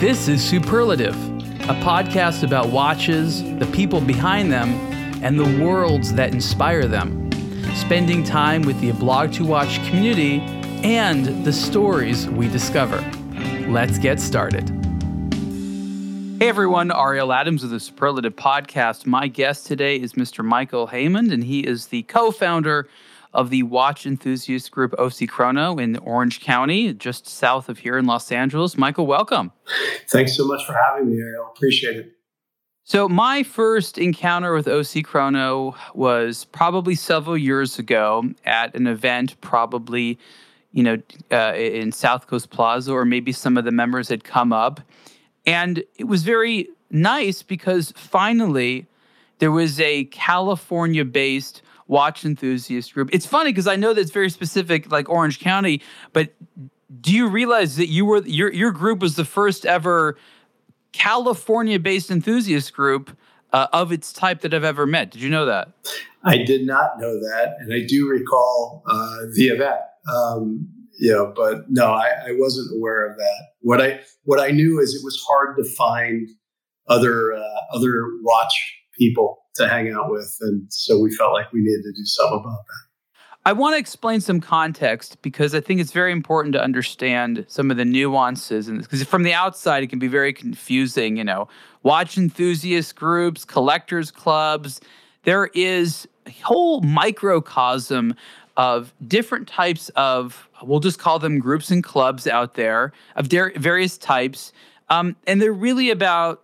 This is Superlative, a podcast about watches, the people behind them, and the worlds that inspire them. Spending time with the Blog to Watch community and the stories we discover. Let's get started. Hey everyone, Ariel Adams of the Superlative Podcast. My guest today is Mr. Michael Haymond, and he is the co founder of the watch enthusiast group OC Chrono in Orange County, just south of here in Los Angeles. Michael, welcome. Thanks so much for having me, Ariel. Appreciate it. So, my first encounter with OC Chrono was probably several years ago at an event, probably, you know, uh, in South Coast Plaza, or maybe some of the members had come up. And it was very nice because finally there was a California based watch enthusiast group. It's funny because I know that's very specific, like Orange County, but do you realize that you were your your group was the first ever California based enthusiast group uh, of its type that I've ever met? Did you know that? I did not know that, and I do recall uh, the event. Um, but no, I, I wasn't aware of that. What I what I knew is it was hard to find other uh, other watch people to hang out with, and so we felt like we needed to do something about that. I want to explain some context because I think it's very important to understand some of the nuances and because from the outside it can be very confusing, you know, watch enthusiast groups, collectors clubs, there is a whole microcosm of different types of we'll just call them groups and clubs out there of various types um, and they're really about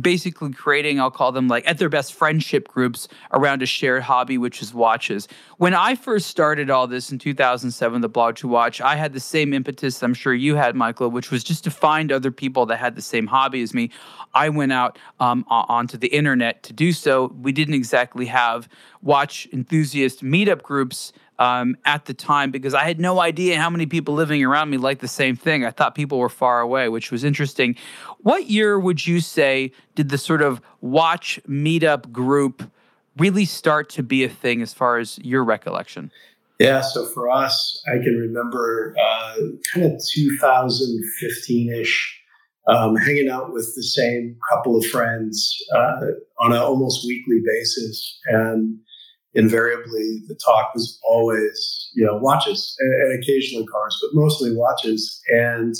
basically creating, I'll call them like at their best friendship groups around a shared hobby, which is watches. When I first started all this in 2007, the blog to watch, I had the same impetus I'm sure you had, Michael, which was just to find other people that had the same hobby as me. I went out um, onto the internet to do so. We didn't exactly have watch enthusiast meetup groups um, at the time because I had no idea how many people living around me liked the same thing. I thought people were far away, which was interesting. What year would you say did the sort of watch meetup group really start to be a thing as far as your recollection? Yeah, so for us, I can remember uh, kind of 2015 ish. Um, hanging out with the same couple of friends uh, on an almost weekly basis. And invariably the talk was always, you know, watches and, and occasionally cars, but mostly watches. And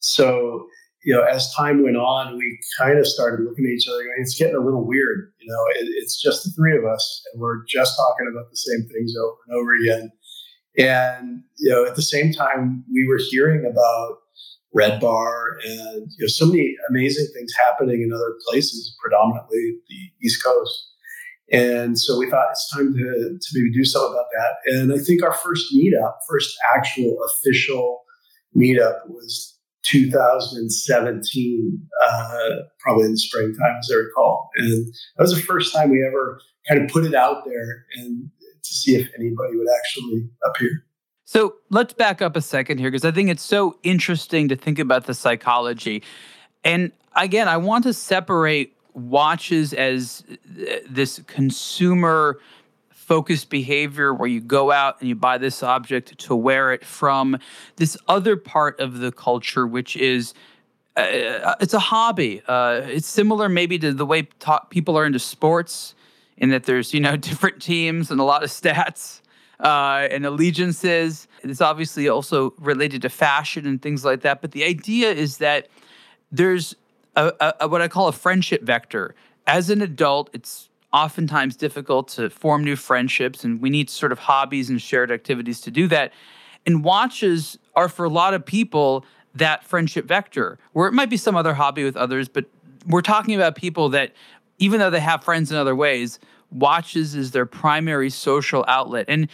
so, you know, as time went on, we kind of started looking at each other going, it's getting a little weird. You know, it, it's just the three of us and we're just talking about the same things over and over again. And, you know, at the same time, we were hearing about Red Bar and, you know, so many amazing things happening in other places, predominantly the East Coast. And so we thought it's time to, to maybe do something about that. And I think our first meetup, first actual official meetup was 2017, uh, probably in the springtime, as I recall. And that was the first time we ever kind of put it out there and to see if anybody would actually appear. So let's back up a second here because I think it's so interesting to think about the psychology. And again, I want to separate watches as uh, this consumer focused behavior where you go out and you buy this object to wear it from this other part of the culture which is uh, uh it's a hobby uh, it's similar maybe to the way ta- people are into sports in that there's you know different teams and a lot of stats uh, and allegiances it's obviously also related to fashion and things like that but the idea is that there's a, a, what I call a friendship vector. As an adult, it's oftentimes difficult to form new friendships, and we need sort of hobbies and shared activities to do that. And watches are for a lot of people that friendship vector, where it might be some other hobby with others, but we're talking about people that, even though they have friends in other ways, watches is their primary social outlet. And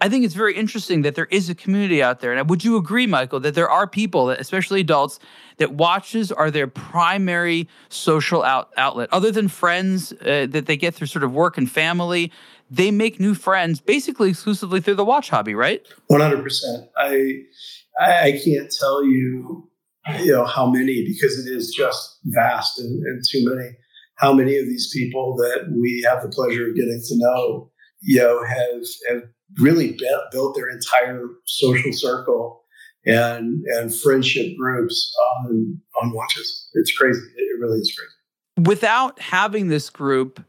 I think it's very interesting that there is a community out there. And would you agree, Michael, that there are people, especially adults, that watches are their primary social out- outlet, other than friends uh, that they get through sort of work and family? They make new friends basically exclusively through the watch hobby, right? One hundred percent. I I can't tell you, you know, how many because it is just vast and, and too many. How many of these people that we have the pleasure of getting to know, you know, have have really built their entire social circle and and friendship groups on on watches. It's crazy. It really is crazy. Without having this group,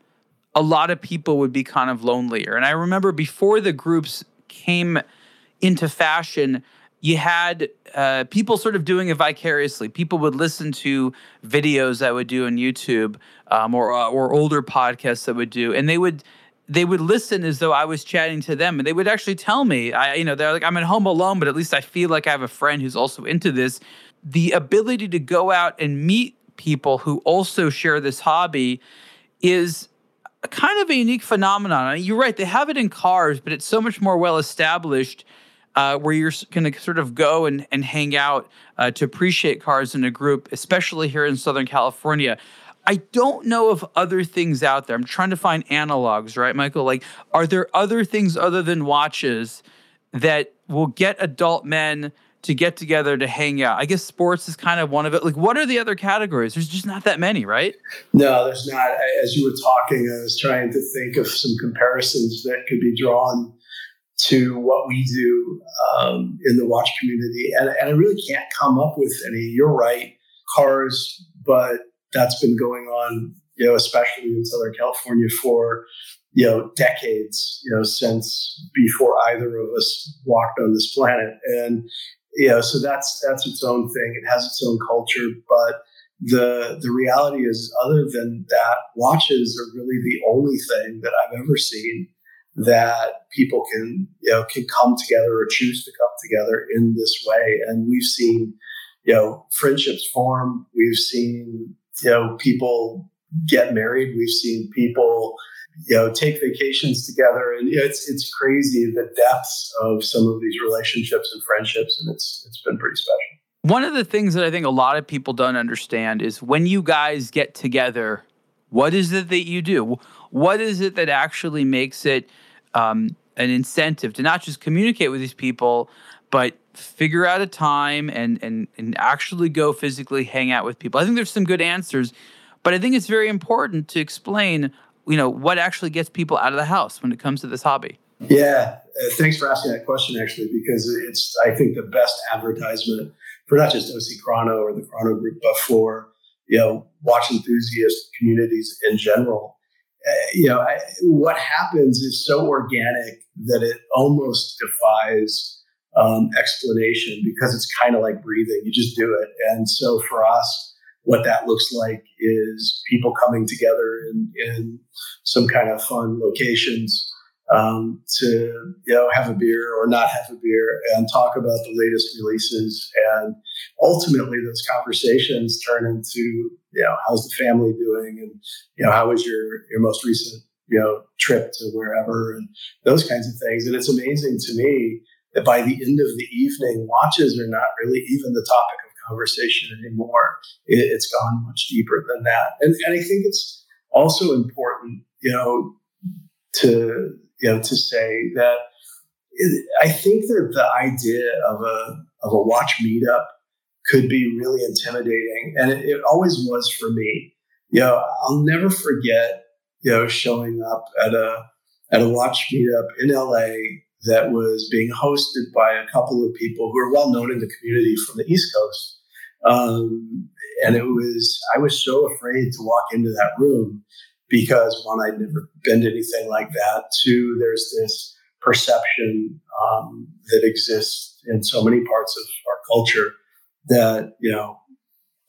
a lot of people would be kind of lonelier. And I remember before the groups came into fashion, you had uh, people sort of doing it vicariously. People would listen to videos I would do on YouTube um, or uh, or older podcasts that would do, and they would they would listen as though I was chatting to them, and they would actually tell me, I you know they're like I'm at home alone, but at least I feel like I have a friend who's also into this. The ability to go out and meet people who also share this hobby is kind of a unique phenomenon. I mean, you're right; they have it in cars, but it's so much more well established. Uh, where you're going to sort of go and, and hang out uh, to appreciate cars in a group, especially here in Southern California. I don't know of other things out there. I'm trying to find analogs, right, Michael? Like, are there other things other than watches that will get adult men to get together to hang out? I guess sports is kind of one of it. Like, what are the other categories? There's just not that many, right? No, there's not. As you were talking, I was trying to think of some comparisons that could be drawn to what we do um, in the watch community. And, and I really can't come up with any. You're right, cars, but that's been going on, you know, especially in Southern California for, you know, decades, you know, since before either of us walked on this planet. And, you know, so that's that's its own thing. It has its own culture, but the the reality is other than that watches are really the only thing that I've ever seen that people can you know can come together or choose to come together in this way and we've seen you know friendships form we've seen you know people get married. We've seen people you know take vacations together. And it's it's crazy the depths of some of these relationships and friendships. And it's it's been pretty special. One of the things that i think a lot of people don't understand is when you guys get together what is it that you do? What is it that actually makes it um, an incentive to not just communicate with these people, but figure out a time and and and actually go physically hang out with people. I think there's some good answers, but I think it's very important to explain, you know, what actually gets people out of the house when it comes to this hobby. Yeah, uh, thanks for asking that question actually because it's I think the best advertisement for not just OC Chrono or the Chrono Group, but for you know watch enthusiast communities in general you know, I, what happens is so organic that it almost defies um, explanation because it's kind of like breathing. You just do it. And so for us, what that looks like is people coming together in, in some kind of fun locations um, to you know have a beer or not have a beer and talk about the latest releases and ultimately those conversations turn into you know how's the family doing and you know how was your your most recent you know trip to wherever and those kinds of things and it's amazing to me that by the end of the evening watches are not really even the topic of conversation anymore. It, has gone much deeper than that. And, and i think it's also important you know to you know, to say that I think that the idea of a of a watch meetup could be really intimidating, and it, it always was for me. You know, I'll never forget you know showing up at a at a watch meetup in LA that was being hosted by a couple of people who are well known in the community from the East Coast. Um, and it was, I was so afraid to walk into that room because one, I'd never been to anything like that. Two, there's this perception um, that exists in so many parts of our culture that you know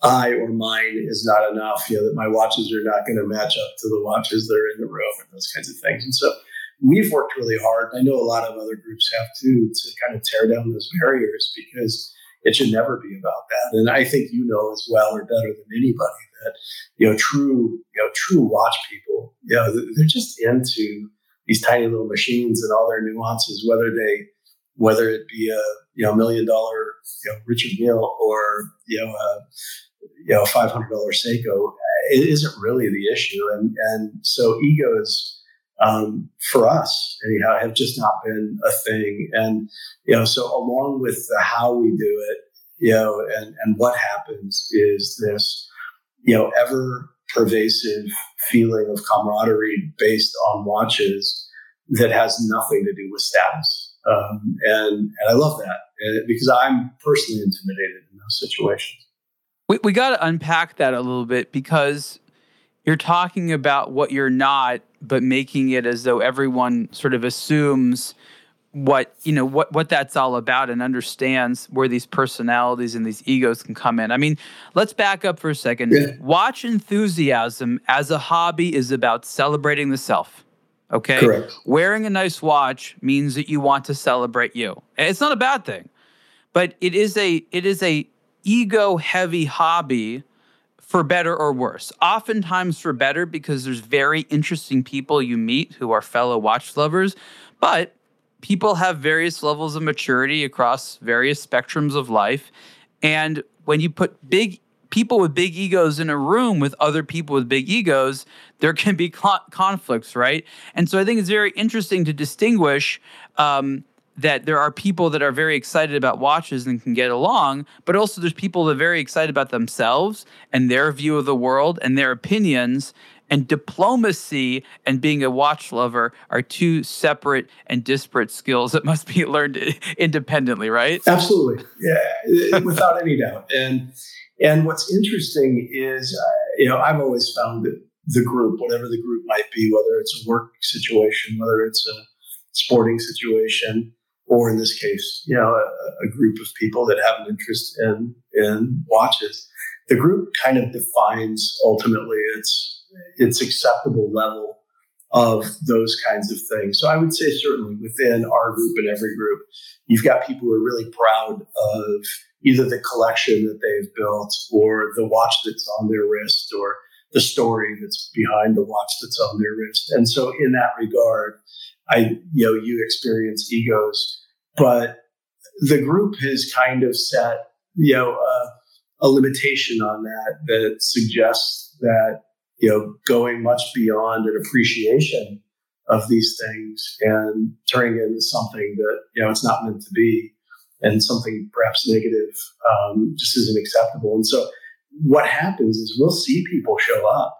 I or mine is not enough. You know that my watches are not going to match up to the watches that are in the room and those kinds of things. And so we've worked really hard. I know a lot of other groups have too to kind of tear down those barriers because it should never be about that. And I think you know as well or better than anybody that you know true you know true watch people you know they're just into these tiny little machines and all their nuances whether they whether it be a you know million dollar you know Richard Mille or you know a you know five hundred dollar Seiko it isn't really the issue and and so egos um, for us anyhow have just not been a thing and you know so along with the how we do it you know and and what happens is this you know, ever pervasive feeling of camaraderie based on watches that has nothing to do with status. Um, and, and I love that because I'm personally intimidated in those situations. We, we got to unpack that a little bit because you're talking about what you're not, but making it as though everyone sort of assumes what you know what what that's all about and understands where these personalities and these egos can come in. I mean, let's back up for a second. Yeah. Watch enthusiasm as a hobby is about celebrating the self. Okay? Correct. Wearing a nice watch means that you want to celebrate you. It's not a bad thing. But it is a it is a ego heavy hobby for better or worse. Oftentimes for better because there's very interesting people you meet who are fellow watch lovers, but people have various levels of maturity across various spectrums of life. And when you put big people with big egos in a room with other people with big egos, there can be conflicts, right? And so I think it's very interesting to distinguish um, that there are people that are very excited about watches and can get along, but also there's people that are very excited about themselves and their view of the world and their opinions and diplomacy and being a watch lover are two separate and disparate skills that must be learned independently, right? Absolutely, yeah, without any doubt. And and what's interesting is, uh, you know, I've always found that the group, whatever the group might be, whether it's a work situation, whether it's a sporting situation, or in this case, you know, a, a group of people that have an interest in in watches, the group kind of defines ultimately its its acceptable level of those kinds of things. So I would say certainly within our group and every group, you've got people who are really proud of either the collection that they've built or the watch that's on their wrist or the story that's behind the watch that's on their wrist. And so in that regard, I you know you experience egos, but the group has kind of set you know uh, a limitation on that that suggests that you know, going much beyond an appreciation of these things and turning it into something that, you know, it's not meant to be and something perhaps negative um, just isn't acceptable. And so what happens is we'll see people show up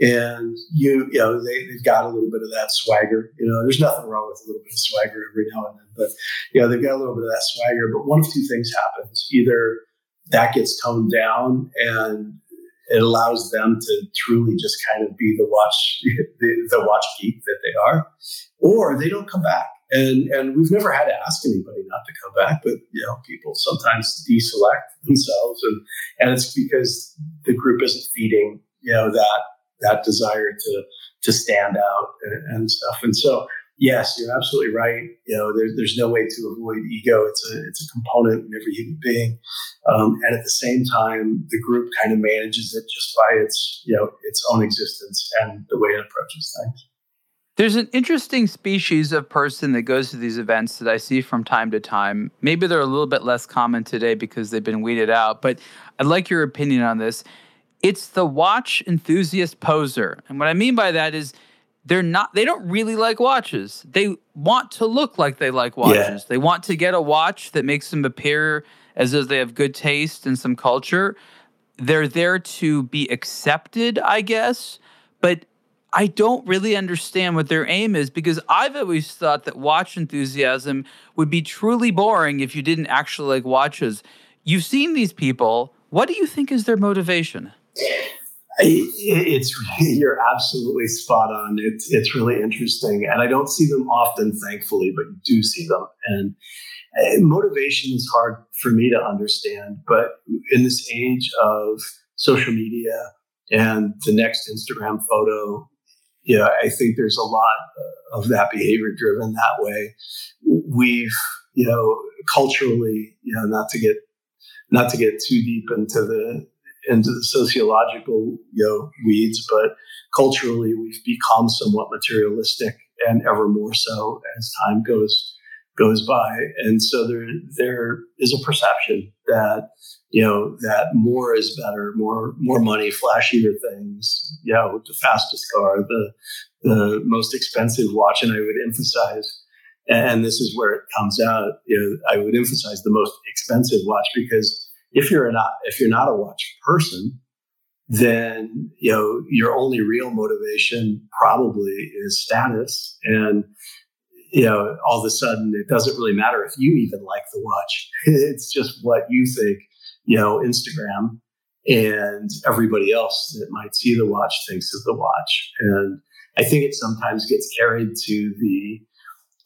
and you, you know, they, they've got a little bit of that swagger. You know, there's nothing wrong with a little bit of swagger every now and then, but, you know, they've got a little bit of that swagger. But one of two things happens. Either that gets toned down and it allows them to truly just kind of be the watch the, the watch geek that they are, or they don't come back. And and we've never had to ask anybody not to come back, but you know, people sometimes deselect themselves, and and it's because the group isn't feeding you know that that desire to to stand out and, stuff. And so yes, you're absolutely right. You know, there, there's no way to avoid ego. It's a it's a component in every human being, um, and at the same time, the group kind of manages it just by its you know its own existence and the way it approaches things. There's an interesting species of person that goes to these events that I see from time to time. Maybe they're a little bit less common today because they've been weeded out, but I'd like your opinion on this. It's the watch enthusiast poser. And what I mean by that is they're not they don't really like watches. They want to look like they like watches. Yeah. They want to get a watch that makes them appear as though they have good taste and some culture. They're there to be accepted, I guess, but I don't really understand what their aim is because I've always thought that watch enthusiasm would be truly boring if you didn't actually like watches. You've seen these people. What do you think is their motivation? It's you're absolutely spot on. It's it's really interesting, and I don't see them often, thankfully, but you do see them. And motivation is hard for me to understand, but in this age of social media and the next Instagram photo, yeah, I think there's a lot of that behavior driven that way. We've, you know, culturally, you know, not to get not to get too deep into the into the sociological you know weeds, but culturally we've become somewhat materialistic and ever more so as time goes goes by. And so there there is a perception that you know that more is better, more more money, flashier things, you know, the fastest car, the the most expensive watch, and I would emphasize. And this is where it comes out. You know, I would emphasize the most expensive watch because if you're not if you're not a watch person, then you know your only real motivation probably is status and you know all of a sudden it doesn't really matter if you even like the watch it's just what you think you know instagram and everybody else that might see the watch thinks of the watch. And I think it sometimes gets carried to the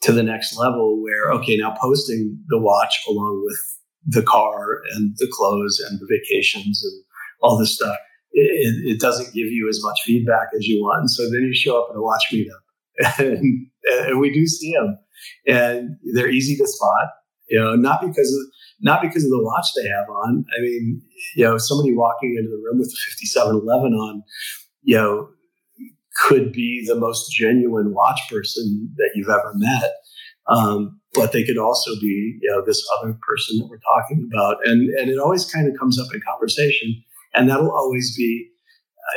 to the next level where okay now posting the watch along with the car and the clothes and the vacations and all this stuff it, it, doesn't give you as much feedback as you want. And so then you show up at a watch meetup and, and we do see them and they're easy to spot you know not because of not because of the watch they have on. I mean you know somebody walking into the room with a 5711 on you know could be the most genuine watch person that you've ever met. Um, but they could also be, you know, this other person that we're talking about, and and it always kind of comes up in conversation, and that'll always be,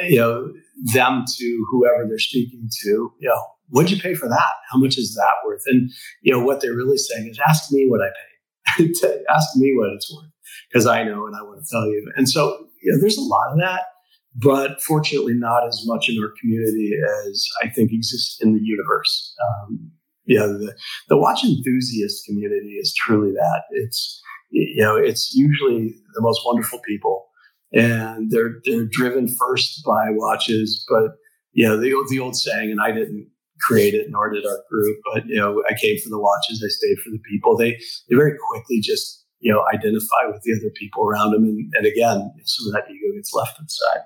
uh, you know, them to whoever they're speaking to. You know, what'd you pay for that? How much is that worth? And you know, what they're really saying is, ask me what I paid. ask me what it's worth because I know and I want to tell you. And so, you know, there's a lot of that but fortunately not as much in our community as I think exists in the universe. Um, yeah, the, the watch enthusiast community is truly that. It's you know, it's usually the most wonderful people, and they're they're driven first by watches. But you know, the the old saying, and I didn't create it, nor did our group, but you know, I came for the watches, I stayed for the people. They they very quickly just you know identify with the other people around them, and, and again, some of that ego gets left inside.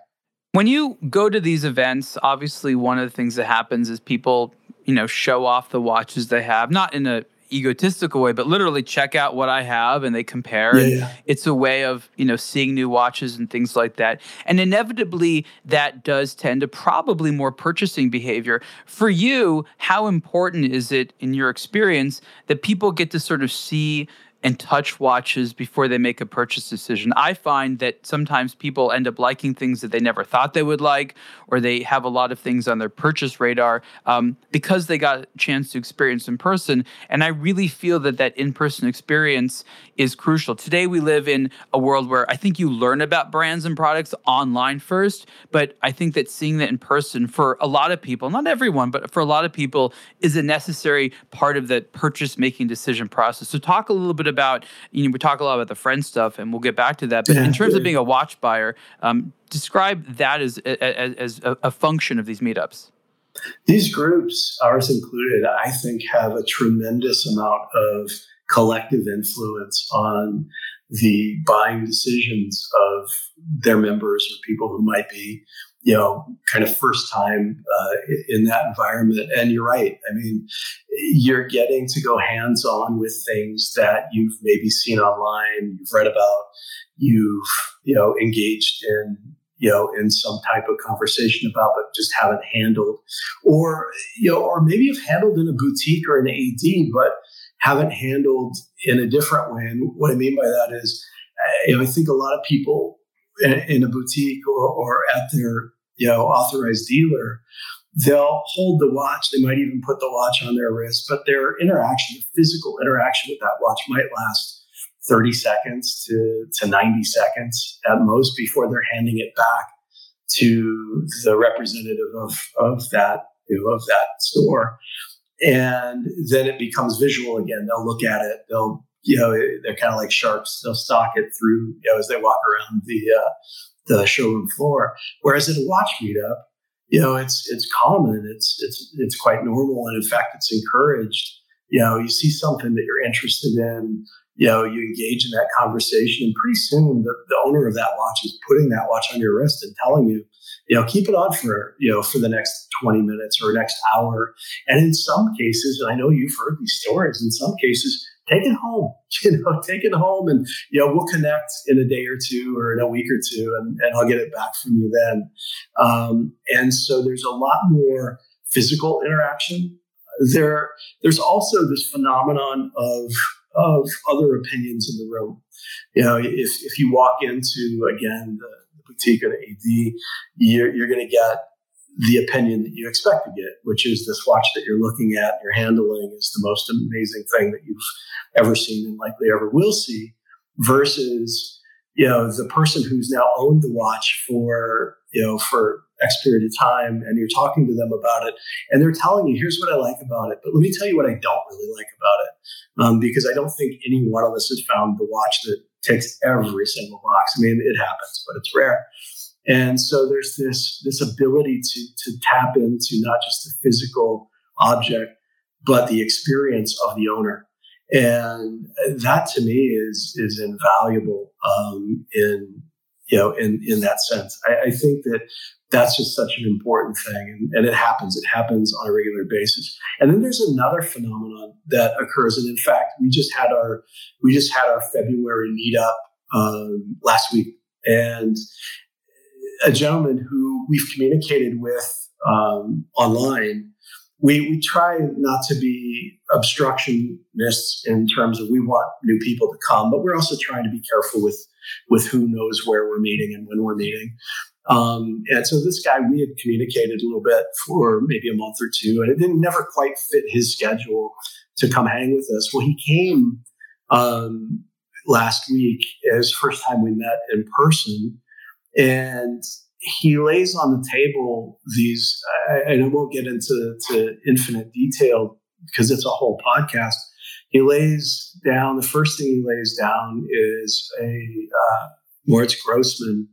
When you go to these events, obviously one of the things that happens is people, you know, show off the watches they have, not in a egotistical way, but literally check out what I have and they compare. Yeah, yeah. It's a way of, you know, seeing new watches and things like that. And inevitably that does tend to probably more purchasing behavior. For you, how important is it in your experience that people get to sort of see and touch watches before they make a purchase decision. I find that sometimes people end up liking things that they never thought they would like, or they have a lot of things on their purchase radar um, because they got a chance to experience in person. And I really feel that that in person experience is crucial. Today, we live in a world where I think you learn about brands and products online first, but I think that seeing that in person for a lot of people, not everyone, but for a lot of people, is a necessary part of the purchase making decision process. So, talk a little bit about, you know, we talk a lot about the friend stuff, and we'll get back to that. But yeah, in terms yeah. of being a watch buyer, um, describe that as, as, as a, a function of these meetups. These groups, ours included, I think have a tremendous amount of collective influence on the buying decisions of their members or people who might be you know, kind of first time uh, in that environment. And you're right. I mean, you're getting to go hands on with things that you've maybe seen online, you've read about, you've, you know, engaged in, you know, in some type of conversation about, but just haven't handled, or, you know, or maybe you've handled in a boutique or an AD, but haven't handled in a different way. And what I mean by that is, you know, I think a lot of people in, a boutique or, or at their you know authorized dealer, they'll hold the watch. They might even put the watch on their wrist, but their interaction, their physical interaction with that watch might last 30 seconds to, to 90 seconds at most before they're handing it back to the representative of, of that you know, of that store. And then it becomes visual again. They'll look at it. They'll you know, they're kind of like sharks. They'll stalk it through, you know, as they walk around the uh, the showroom floor. Whereas at a watch meetup, you know, it's it's common. It's it's it's quite normal, and in fact, it's encouraged. You know, you see something that you're interested in. You know, you engage in that conversation, and pretty soon the, the owner of that watch is putting that watch on your wrist and telling you, you know, keep it on for you know for the next 20 minutes or next hour. And in some cases, and I know you've heard these stories, in some cases take it home. You know, take it home, and you know we'll connect in a day or two or in a week or two, and, and I'll get it back from you then. Um, and so there's a lot more physical interaction. There, there's also this phenomenon of of other opinions in the room. You know, if if you walk into again the, the boutique or the AD, you're, you're going to get the opinion that you expect to get, which is this watch that you're looking at, you're handling is the most amazing thing that you've ever seen and likely ever will see, versus you know the person who's now owned the watch for you know for X period of time, and you're talking to them about it, and they're telling you, here's what I like about it, but let me tell you what I don't really like about it, um, because I don't think any one of us has found the watch that ticks every single box. I mean, it happens, but it's rare. And so there's this this ability to to tap into not just the physical object, but the experience of the owner. And that to me is is invaluable um, in you know in in that sense. I, I, think that that's just such an important thing, and, and it happens. It happens on a regular basis. And then there's another phenomenon that occurs, and in fact, we just had our we just had our February meetup um, last week, and a gentleman who we've communicated with um, online we, we try not to be obstructionists in terms of we want new people to come, but we're also trying to be careful with with who knows where we're meeting and when we're meeting. Um, and so this guy, we had communicated a little bit for maybe a month or two, and it didn't never quite fit his schedule to come hang with us. Well, he came um, last week, his first time we met in person, and he lays on the table these, and I won't get into to infinite detail because it's a whole podcast. He lays down, the first thing he lays down is a uh, Moritz Grossmann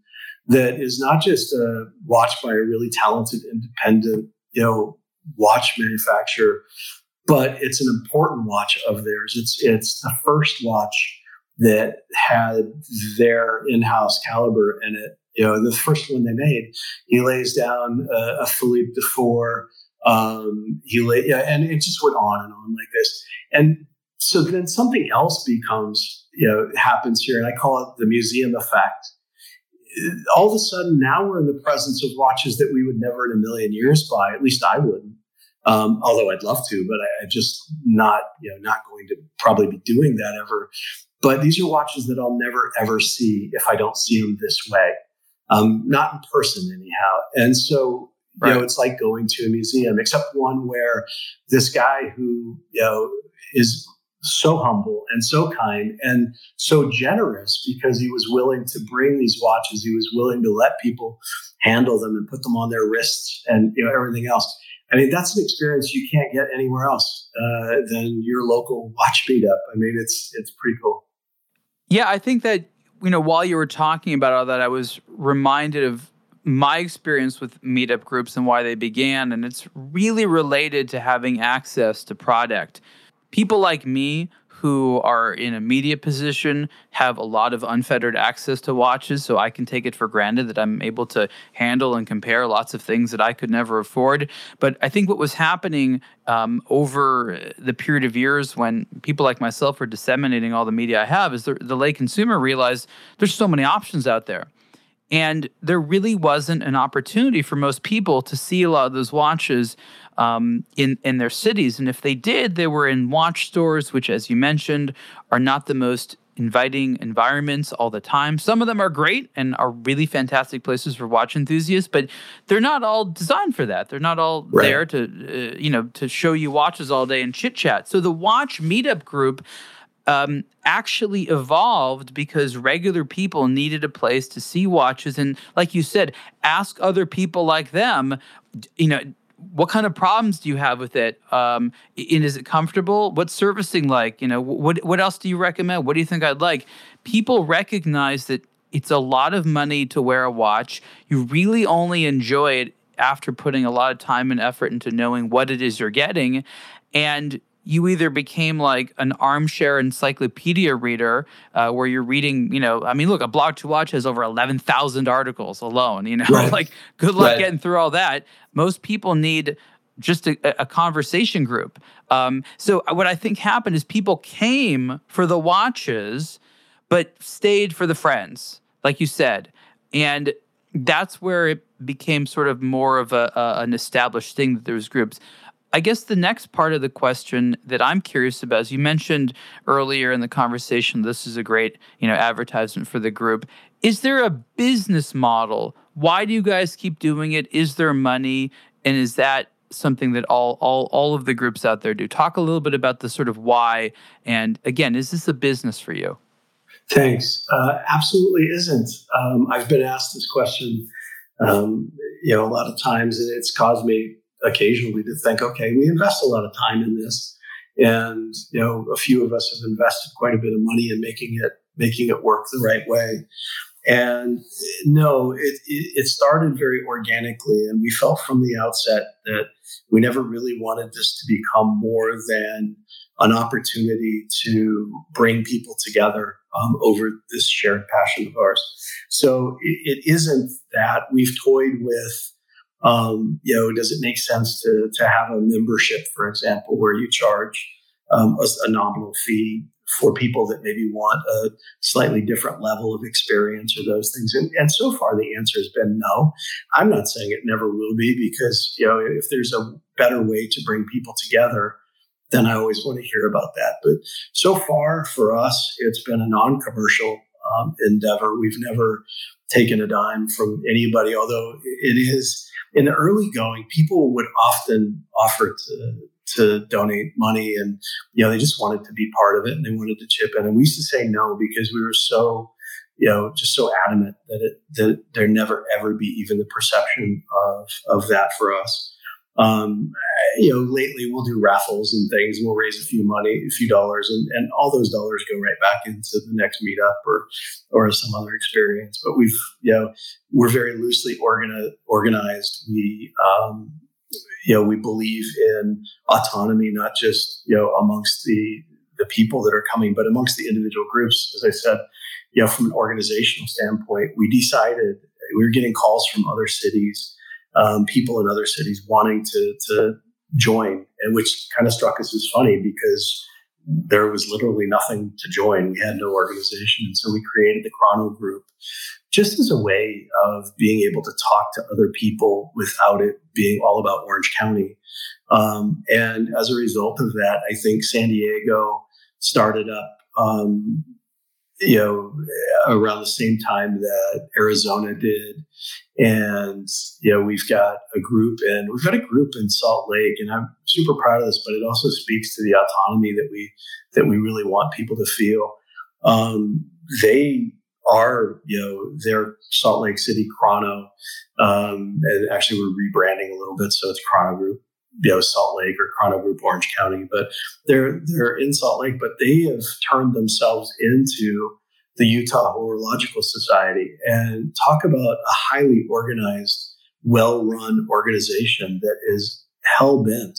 that is not just a watch by a really talented independent, you know, watch manufacturer, but it's an important watch of theirs. It's it's the first watch that had their in-house caliber in it you know, the first one they made, he lays down a, a Philippe de. Um, he lay, yeah, and it just went on and on like this. And so then something else becomes, you know, happens here, and I call it the museum effect. All of a sudden, now we're in the presence of watches that we would never in a million years buy. At least I wouldn't. Um, although I'd love to, but I, I just not, you know, not going to probably be doing that ever. But these are watches that I'll never ever see if I don't see them this way um, not in person anyhow. And so, you right. know, it's like going to a museum, except one where this guy who, you know, is so humble and so kind and so generous because he was willing to bring these watches. He was willing to let people handle them and put them on their wrists and, you know, everything else. I mean, that's an experience you can't get anywhere else uh, than your local watch meetup. I mean, it's it's pretty cool. Yeah, I think that you know, while you were talking about all that, I was reminded of my experience with meetup groups and why they began. And it's really related to having access to product. People like me who are in a media position have a lot of unfettered access to watches, so I can take it for granted that I'm able to handle and compare lots of things that I could never afford. But I think what was happening um, over the period of years when people like myself were disseminating all the media I have is the, the lay consumer realized there's so many options out there. And there really wasn't an opportunity for most people to see a lot of those watches um, in in their cities. And if they did, they were in watch stores, which, as you mentioned, are not the most inviting environments all the time. Some of them are great and are really fantastic places for watch enthusiasts, but they're not all designed for that. They're not all right. there to uh, you know to show you watches all day and chit chat. So the watch meetup group. Um, actually evolved because regular people needed a place to see watches and like you said ask other people like them you know what kind of problems do you have with it? Um, and is it comfortable? What's servicing like? You know, what what else do you recommend? What do you think I'd like? People recognize that it's a lot of money to wear a watch. You really only enjoy it after putting a lot of time and effort into knowing what it is you're getting, and you either became like an armchair encyclopedia reader uh, where you're reading, you know, I mean, look, a blog to watch has over 11,000 articles alone, you know, right. like good luck right. getting through all that. Most people need just a, a conversation group. Um, so uh, what I think happened is people came for the watches, but stayed for the friends, like you said. And that's where it became sort of more of a, a, an established thing that there was groups. I guess the next part of the question that I'm curious about is you mentioned earlier in the conversation this is a great, you know, advertisement for the group. Is there a business model? Why do you guys keep doing it? Is there money? And is that something that all all all of the groups out there do? Talk a little bit about the sort of why and again, is this a business for you? Thanks. Uh, absolutely isn't. Um, I've been asked this question, um, you know, a lot of times, and it's caused me occasionally to think, okay, we invest a lot of time in this. And, you know, a few of us have invested quite a bit of money in making it making it work the right way. And no, it, it, started very organically, and we felt from the outset that we never really wanted this to become more than an opportunity to bring people together um, over this shared passion of ours. So it, it isn't that we've toyed with, um, you know, does it make sense to, to have a membership, for example, where you charge um, a, a, nominal fee for people that maybe want a slightly different level of experience or those things? And, and so far, the answer has been no. I'm not saying it never will be because, you know, if there's a better way to bring people together, then I always want to hear about that. But so far for us, it's been a non commercial um, endeavor. We've never taken a dime from anybody, although it is in the early going, people would often offer to to donate money and you know they just wanted to be part of it and they wanted to chip in. And we used to say no because we were so you know just so adamant that it that there never ever be even the perception of of that for us um, you know, lately we'll do raffles and things, we'll raise a few money, a few dollars, and, and all those dollars go right back into the next meetup or or some other experience. But we've, you know, we're very loosely organi- organized. We, um, you know, we believe in autonomy, not just you know amongst the the people that are coming, but amongst the individual groups. As I said, you know, from an organizational standpoint, we decided we were getting calls from other cities um, people in other cities wanting to to join, and which kind of struck us as funny because there was literally nothing to join. We had no organization, and so we created the Chrono Group just as a way of being able to talk to other people without it being all about Orange County. Um, and as a result of that, I think San Diego started up um, you know, around the same time that Arizona did. And, you know, we've got a group and we've got a group in Salt Lake and I'm super proud of this, but it also speaks to the autonomy that we, that we really want people to feel. Um, they are, you know, they're Salt Lake City Chrono. Um, and actually we're rebranding a little bit. So it's Chrono Group you know Salt Lake or Chrono Group Orange County, but they're they're in Salt Lake, but they have turned themselves into the Utah Horological Society and talk about a highly organized, well-run organization that is hell bent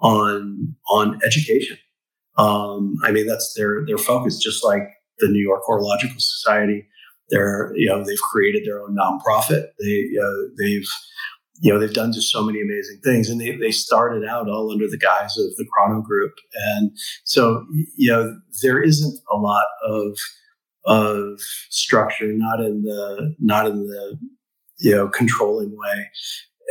on on education. Um, I mean, that's their their focus, just like the New York Horological Society. They're you know they've created their own nonprofit. They uh, they've you know, they've done just so many amazing things. And they, they started out all under the guise of the Chrono Group. And so, you know, there isn't a lot of of structure, not in the not in the you know controlling way.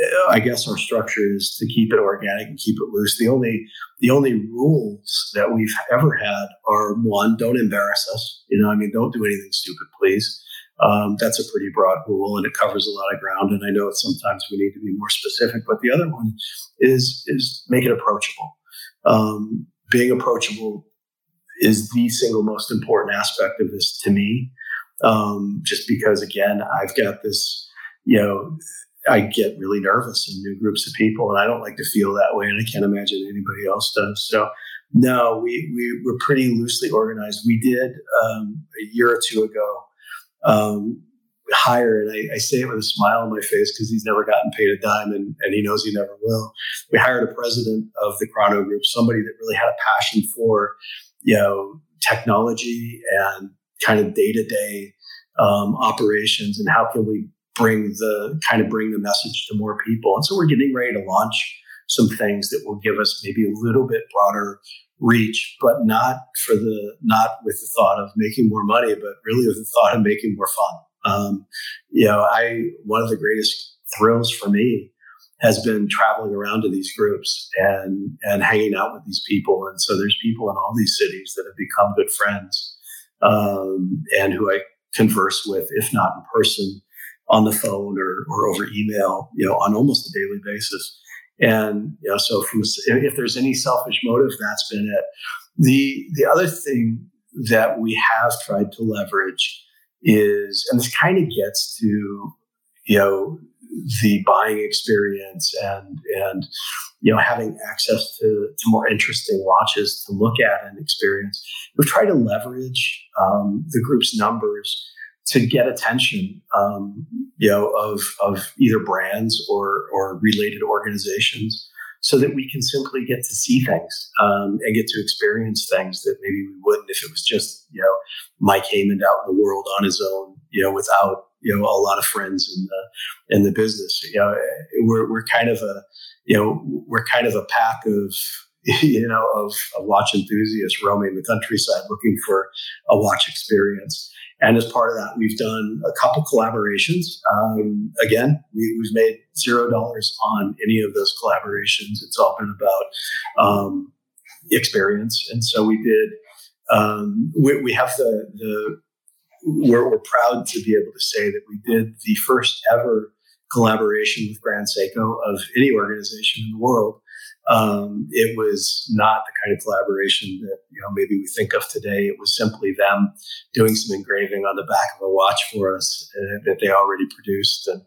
Uh, I guess our structure is to keep it organic and keep it loose. The only the only rules that we've ever had are one, don't embarrass us. You know, I mean, don't do anything stupid, please. Um, that's a pretty broad rule and it covers a lot of ground. And I know sometimes we need to be more specific, but the other one is is make it approachable. Um, being approachable is the single most important aspect of this to me. Um, just because again, I've got this, you know, I get really nervous in new groups of people, and I don't like to feel that way, and I can't imagine anybody else does. So, no, we we were pretty loosely organized. We did um, a year or two ago um, hire, and I, I, say it with a smile on my face because he's never gotten paid a dime and, and he knows he never will. We hired a president of the Chrono Group, somebody that really had a passion for, you know, technology and kind of day to day operations and how can we bring the kind of bring the message to more people. And so we're getting ready to launch some things that will give us maybe a little bit broader reach, but not for the not with the thought of making more money, but really with the thought of making more fun. Um, you know, I one of the greatest thrills for me has been traveling around to these groups and and hanging out with these people. And so there's people in all these cities that have become good friends um, and who I converse with, if not in person, on the phone or, or over email, you know, on almost a daily basis. And know, so from if there's any selfish motive, that's been it. The the other thing that we have tried to leverage is, and this kind of gets to, you know, the buying experience and and you know having access to, to more interesting watches to look at and experience. We've tried to leverage um, the group's numbers to get attention, um, you know, of of either brands or or related organizations so that we can simply get to see things um, and get to experience things that maybe we wouldn't if it was just you know Mike Haymond out in the world on his own, you know, without you know a lot of friends in the in the business. You know, we're we're kind of a you know we're kind of a pack of you know of, of watch enthusiasts roaming the countryside looking for a watch experience. And as part of that, we've done a couple collaborations. Um, again, we, have made zero dollars on any of those collaborations. It's all been about um, experience. And so we did. Um, we, we, have the the we're, we're proud to be able to say that we did the first ever collaboration with Grand Seiko of any organization in the world um, it was not the kind of collaboration that you know maybe we think of today. It was simply them doing some engraving on the back of a watch for us uh, that they already produced, and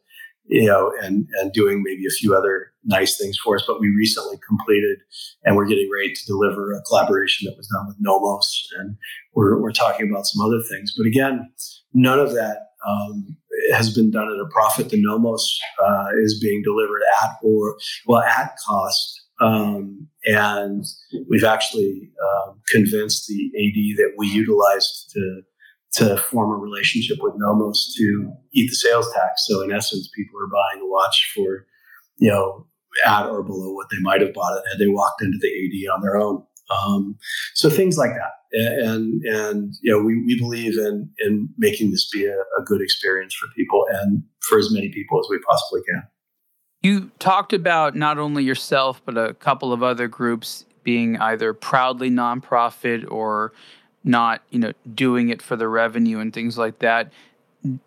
you know, and and doing maybe a few other nice things for us. But we recently completed, and we're getting ready to deliver a collaboration that was done with Nomos, and we're we're talking about some other things. But again, none of that um, has been done at a profit. The Nomos uh, is being delivered at or well at cost um, and we've actually um, convinced the AD that we utilized to to form a relationship with Nomos to eat the sales tax. So in essence, people are buying a watch for, you know, at or below what they might have bought it had they walked into the AD on their own. Um, so things like that, and and you know, we, we believe in in making this be a, a good experience for people and for as many people as we possibly can. You talked about not only yourself, but a couple of other groups being either proudly nonprofit or not, you know, doing it for the revenue and things like that.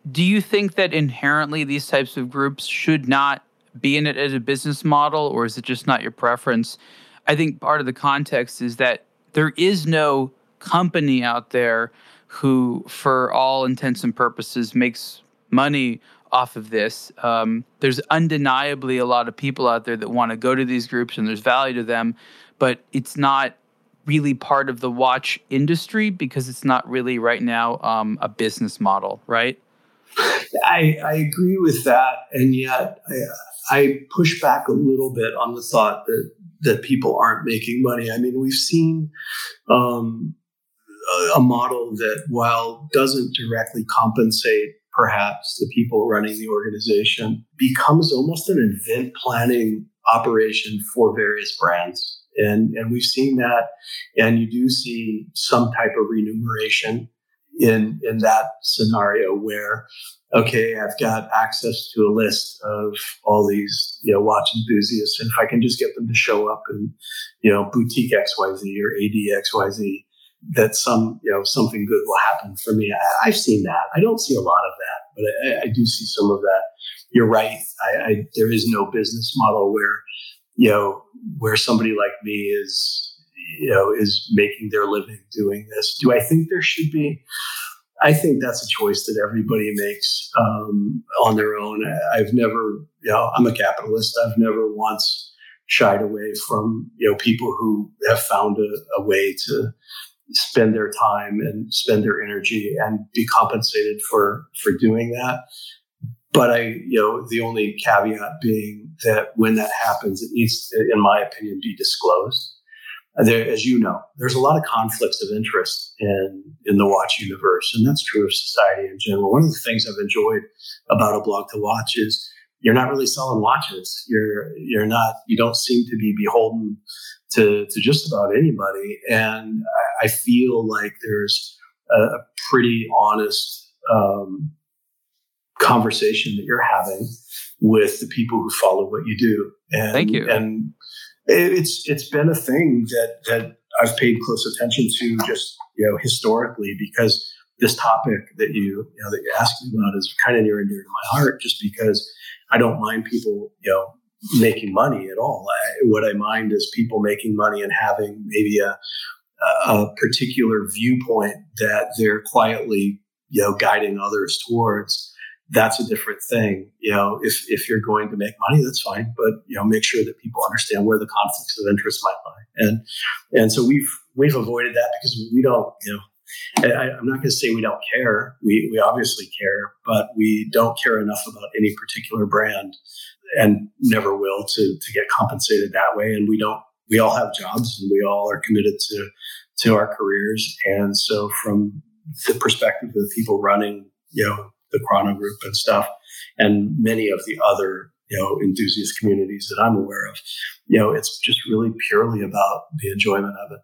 Do you think that inherently these types of groups should not be in it as a business model, or is it just not your preference? I think part of the context is that there is no company out there who, for all intents and purposes, makes money off of this. Um, there's undeniably a lot of people out there that want to go to these groups and there's value to them, but it's not really part of the watch industry because it's not really right now um, a business model, right? I, I agree with that, and yet I, I push back a little bit on the thought that that people aren't making money. I mean, we've seen um, a model that, while doesn't directly compensate perhaps the people running the organization becomes almost an event planning operation for various brands. And, and we've seen that. And you do see some type of remuneration in, in that scenario where, okay, I've got access to a list of all these, you know, watch enthusiasts. And if I can just get them to show up in, you know, boutique XYZ or AD XYZ, that some you know something good will happen for me. I, have seen that. I don't see a lot of that, but I, I do see some of that. You're right. I, I, there is no business model where you know where somebody like me is you know is making their living doing this. Do I think there should be? I think that's a choice that everybody makes um, on their own. I've never, you know, I'm a capitalist. I've never once shied away from you know people who have found a, a way to spend their time and spend their energy and be compensated for for doing that. But i you know the only caveat being that when that happens it needs to, in my opinion be disclosed. There, as you know there's a lot of conflicts of interest in in the watch universe and that's true of society in general. One of the things i've enjoyed about aBlogtoWatch is you're not really selling watches. You're you're not you don't seem to be beholden to, to just about anybody. And I, I feel like there's a, a pretty honest um, conversation that you're having with the people who follow what you do. And, Thank you. And it's it's been a thing that that I've paid close attention to just you know historically because this topic that you you know that you asked me about is kind of near and dear to my heart just because I don't mind people you know making money at all. I, what I mind is people making money and having maybe a, a particular viewpoint that they're quietly, you know, guiding others towards. that's a different thing. You know, if if you're going to make money, that's fine, but you know, make sure that people understand where the conflicts of interest might lie. And and so we've we've avoided that because we don't, you know. I, am not going to say we don't care. We we obviously care, but we don't care enough about any particular brand, and never will to to get compensated that way. And we don't. We all have jobs, and we all are committed to to our careers. And so, from the perspective of the people running, you know, the Chrono Group and stuff, and many of the other you know enthusiast communities that I'm aware of. You know, it's just really purely about the enjoyment of it.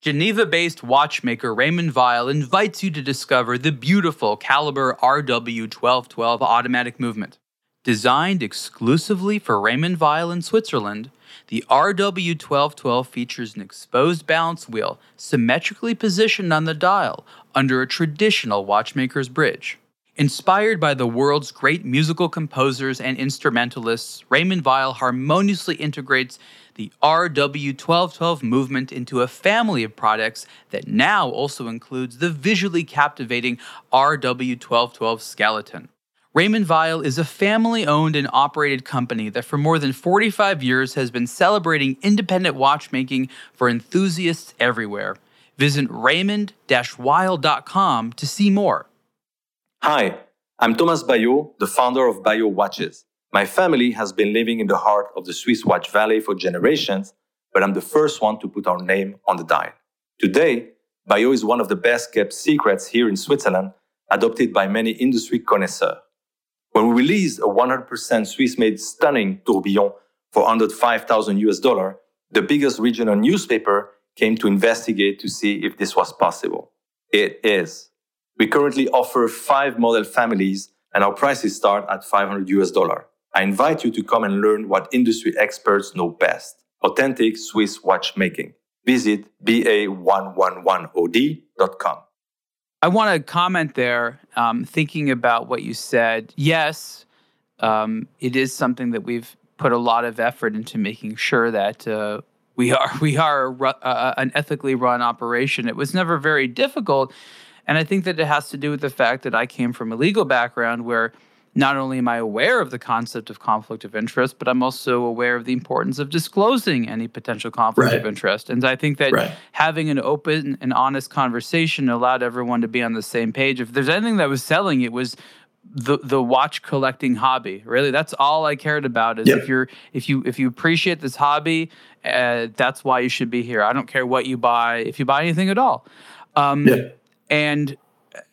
Geneva based watchmaker Raymond Weil invites you to discover the beautiful Caliber RW1212 automatic movement. Designed exclusively for Raymond Weil in Switzerland, the RW1212 features an exposed balance wheel symmetrically positioned on the dial under a traditional watchmaker's bridge. Inspired by the world's great musical composers and instrumentalists, Raymond Weil harmoniously integrates the RW1212 movement into a family of products that now also includes the visually captivating RW1212 skeleton. Raymond Weil is a family owned and operated company that for more than 45 years has been celebrating independent watchmaking for enthusiasts everywhere. Visit raymond weil.com to see more. Hi, I'm Thomas Baillod, the founder of Baillod Watches. My family has been living in the heart of the Swiss watch valley for generations, but I'm the first one to put our name on the dial. Today, Baillod is one of the best kept secrets here in Switzerland, adopted by many industry connoisseurs. When we released a 100% Swiss made stunning tourbillon for under 5,000 US dollar, the biggest regional newspaper came to investigate to see if this was possible. It is. We currently offer five model families and our prices start at 500 US dollar. I invite you to come and learn what industry experts know best. Authentic Swiss watchmaking. Visit baillod.com. I want to comment there, um, thinking about what you said. Yes, um, it is something that we've put a lot of effort into making sure that uh, we are we are a, uh, an ethically run operation. It was never very difficult and I think that it has to do with the fact that I came from a legal background where not only am I aware of the concept of conflict of interest, but I'm also aware of the importance of disclosing any potential conflict right. of interest. And I think that right. having an open and honest conversation allowed everyone to be on the same page. If there's anything that was selling, it was the the watch collecting hobby. Really, that's all I cared about. Is yep. if you're if you if you appreciate this hobby, uh, that's why you should be here. I don't care what you buy, if you buy anything at all. Um, and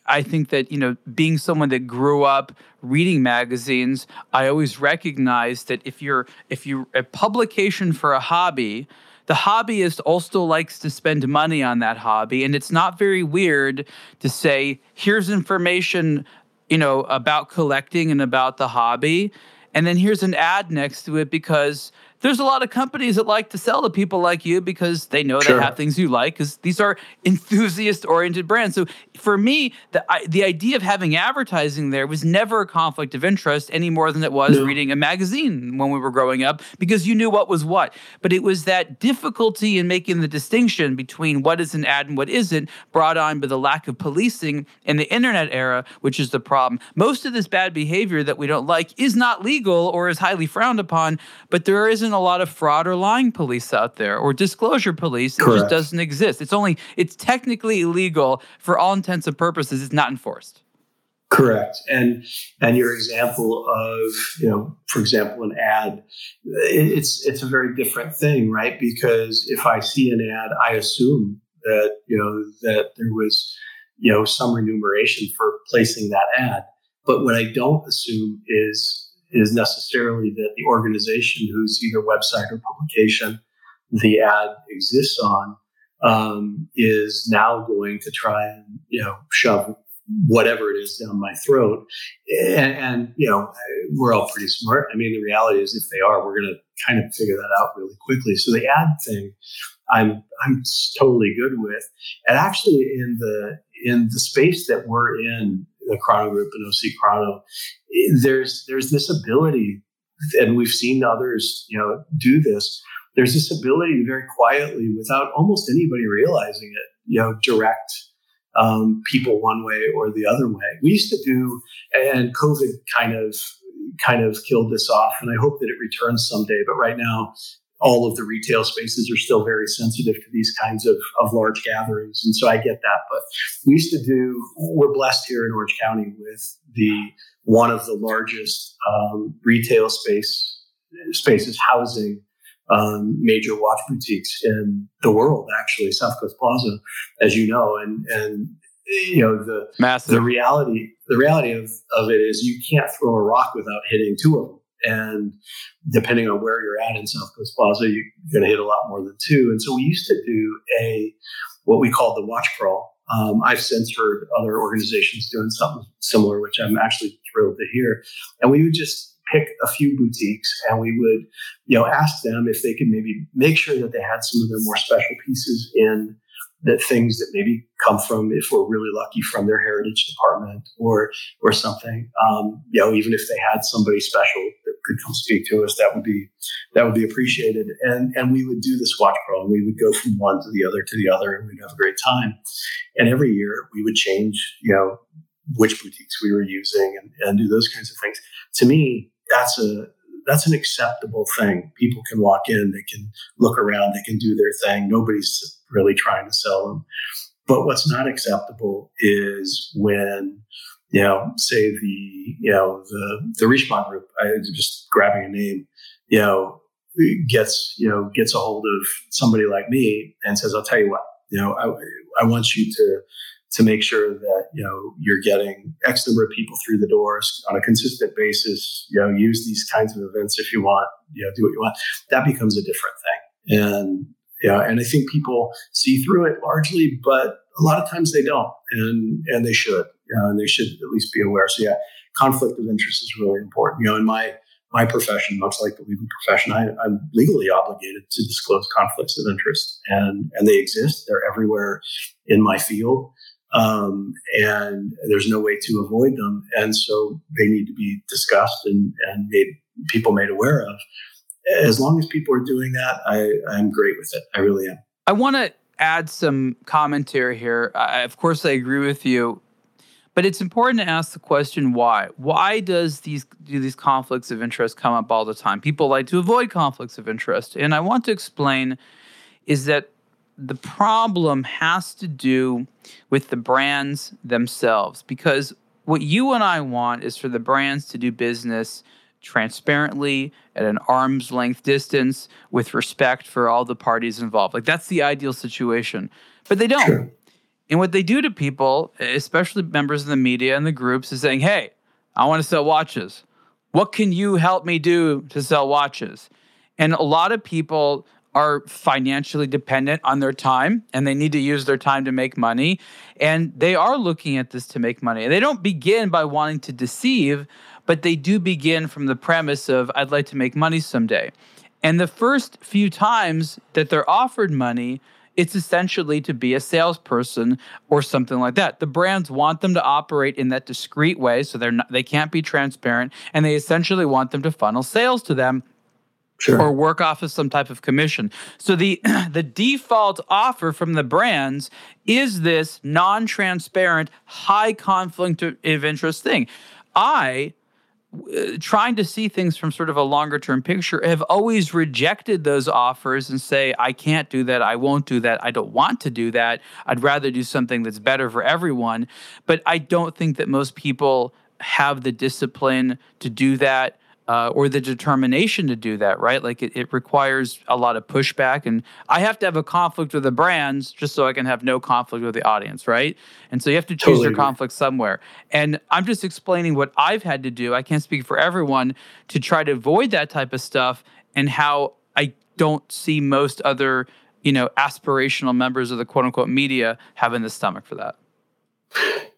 I think that, you know, being someone that grew up reading magazines, I always recognize that if you're if you're a publication for a hobby, the hobbyist also likes to spend money on that hobby. And it's not very weird to say, here's information, you know, about collecting and about the hobby. And then here's an ad next to it because there's a lot of companies that like to sell to people like you because they know sure. they have things you like because these are enthusiast oriented brands. So for me, the I, the idea of having advertising there was never a conflict of interest any more than it was no. reading a magazine when we were growing up because you knew what was what. But it was that difficulty in making the distinction between what is an ad and what isn't brought on by the lack of policing in the internet era, which is the problem. Most of this bad behavior that we don't like is not legal or is highly frowned upon, but there isn't isn't a lot of fraud or lying police out there or disclosure police. It just doesn't exist. It's only it's technically illegal for all intents and purposes. It's not enforced. Correct. And and your example of you know, for example, an ad, it's it's a very different thing, right? Because if I see an ad, I assume that you know that there was you know some remuneration for placing that ad. But what I don't assume is is necessarily that the organization whose either website or publication the ad exists on um, is now going to try and you know shove whatever it is down my throat. And, and, you know we're all pretty smart. I mean the reality is if they are we're going to kind of figure that out really quickly. So the ad thing i'm i'm totally good with. And actually in the in the space that we're in the Chrono Group and OC Chrono, there's there's this ability, and we've seen others, you know, do this. There's this ability very quietly, without almost anybody realizing it, you know, direct um, people one way or the other way. We used to do, and COVID kind of kind of killed this off, and I hope that it returns someday. But right now, all of the retail spaces are still very sensitive to these kinds of, of large gatherings. And so I get that. But we used to do, we're blessed here in Orange County with the one of the largest um, retail space spaces housing um, major watch boutiques in the world, actually, South Coast Plaza, as you know, and and you know the Massive. the reality the reality of, of it is you can't throw a rock without hitting two of them. And depending on where you're at in South Coast Plaza, you're going to hit a lot more than two. And so we used to do a what we called the watch crawl. Um, I've since heard other organizations doing something similar, which I'm actually thrilled to hear. And we would just pick a few boutiques and we would, you know, ask them if they could maybe make sure that they had some of their more special pieces in that things that maybe come from, if we're really lucky, from their heritage department or or something. Um, you know, even if they had somebody special that could come speak to us, that would be that would be appreciated. And and we would do this watch crawl. We would go from one to the other to the other, and we'd have a great time. And every year we would change, you know, which boutiques we were using and, and do those kinds of things. To me, that's a that's an acceptable thing. People can walk in, they can look around, they can do their thing. Nobody's really trying to sell them. But what's not acceptable is when, you know, say the, you know, the, the Richemont group, I just grabbing a name, you know, gets, you know, gets a hold of somebody like me and says, I'll tell you what, you know, I, I want you to, to make sure that you know you're getting X number of people through the doors on a consistent basis. You know, use these kinds of events if you want. You know, do what you want. That becomes a different thing, and yeah, and I think people see through it largely, but a lot of times they don't, and and they should, know, and they should at least be aware. So yeah, conflict of interest is really important. You know, in my my profession, much like the legal profession, I, am legally obligated to disclose conflicts of interest, and and they exist. They're everywhere in my field um, and there's no way to avoid them. And so they need to be discussed and, and made people made aware of. As long as people are doing that, I, I'm great with it. I really am. I want to add some commentary here. I, of course, I agree with you, but it's important to ask the question why. Why does these do these conflicts of interest come up all the time? People like to avoid conflicts of interest, and I want to explain is that the problem has to do with the brands themselves because what you and I want is for the brands to do business transparently at an arm's length distance with respect for all the parties involved. Like that's the ideal situation. But they don't. Sure. And what they do to people, especially members of the media and the groups, is saying, hey, I want to sell watches. What can you help me do to sell watches? And a lot of people are financially dependent on their time and they need to use their time to make money. And they are looking at this to make money. And they don't begin by wanting to deceive, but they do begin from the premise of, I'd like to make money someday. And the first few times that they're offered money, it's essentially to be a salesperson or something like that. The brands want them to operate in that discreet way, so they're not, they can't be transparent, and they essentially want them to funnel sales to them Sure. or work off of some type of commission. So the the default offer from the brands is this non-transparent, high conflict of interest thing. I trying to see things from sort of a longer term picture have always rejected those offers and say I can't do that, I won't do that, I don't want to do that. I'd rather do something that's better for everyone, but I don't think that most people have the discipline to do that uh, or the determination to do that, right? Like it, it requires a lot of pushback. And I have to have a conflict with the brands just so I can have no conflict with the audience, right? And so you have to choose totally your conflict somewhere. And I'm just explaining what I've had to do. I can't speak for everyone to try to avoid that type of stuff and how I don't see most other, you know, aspirational members of the quote unquote media having the stomach for that.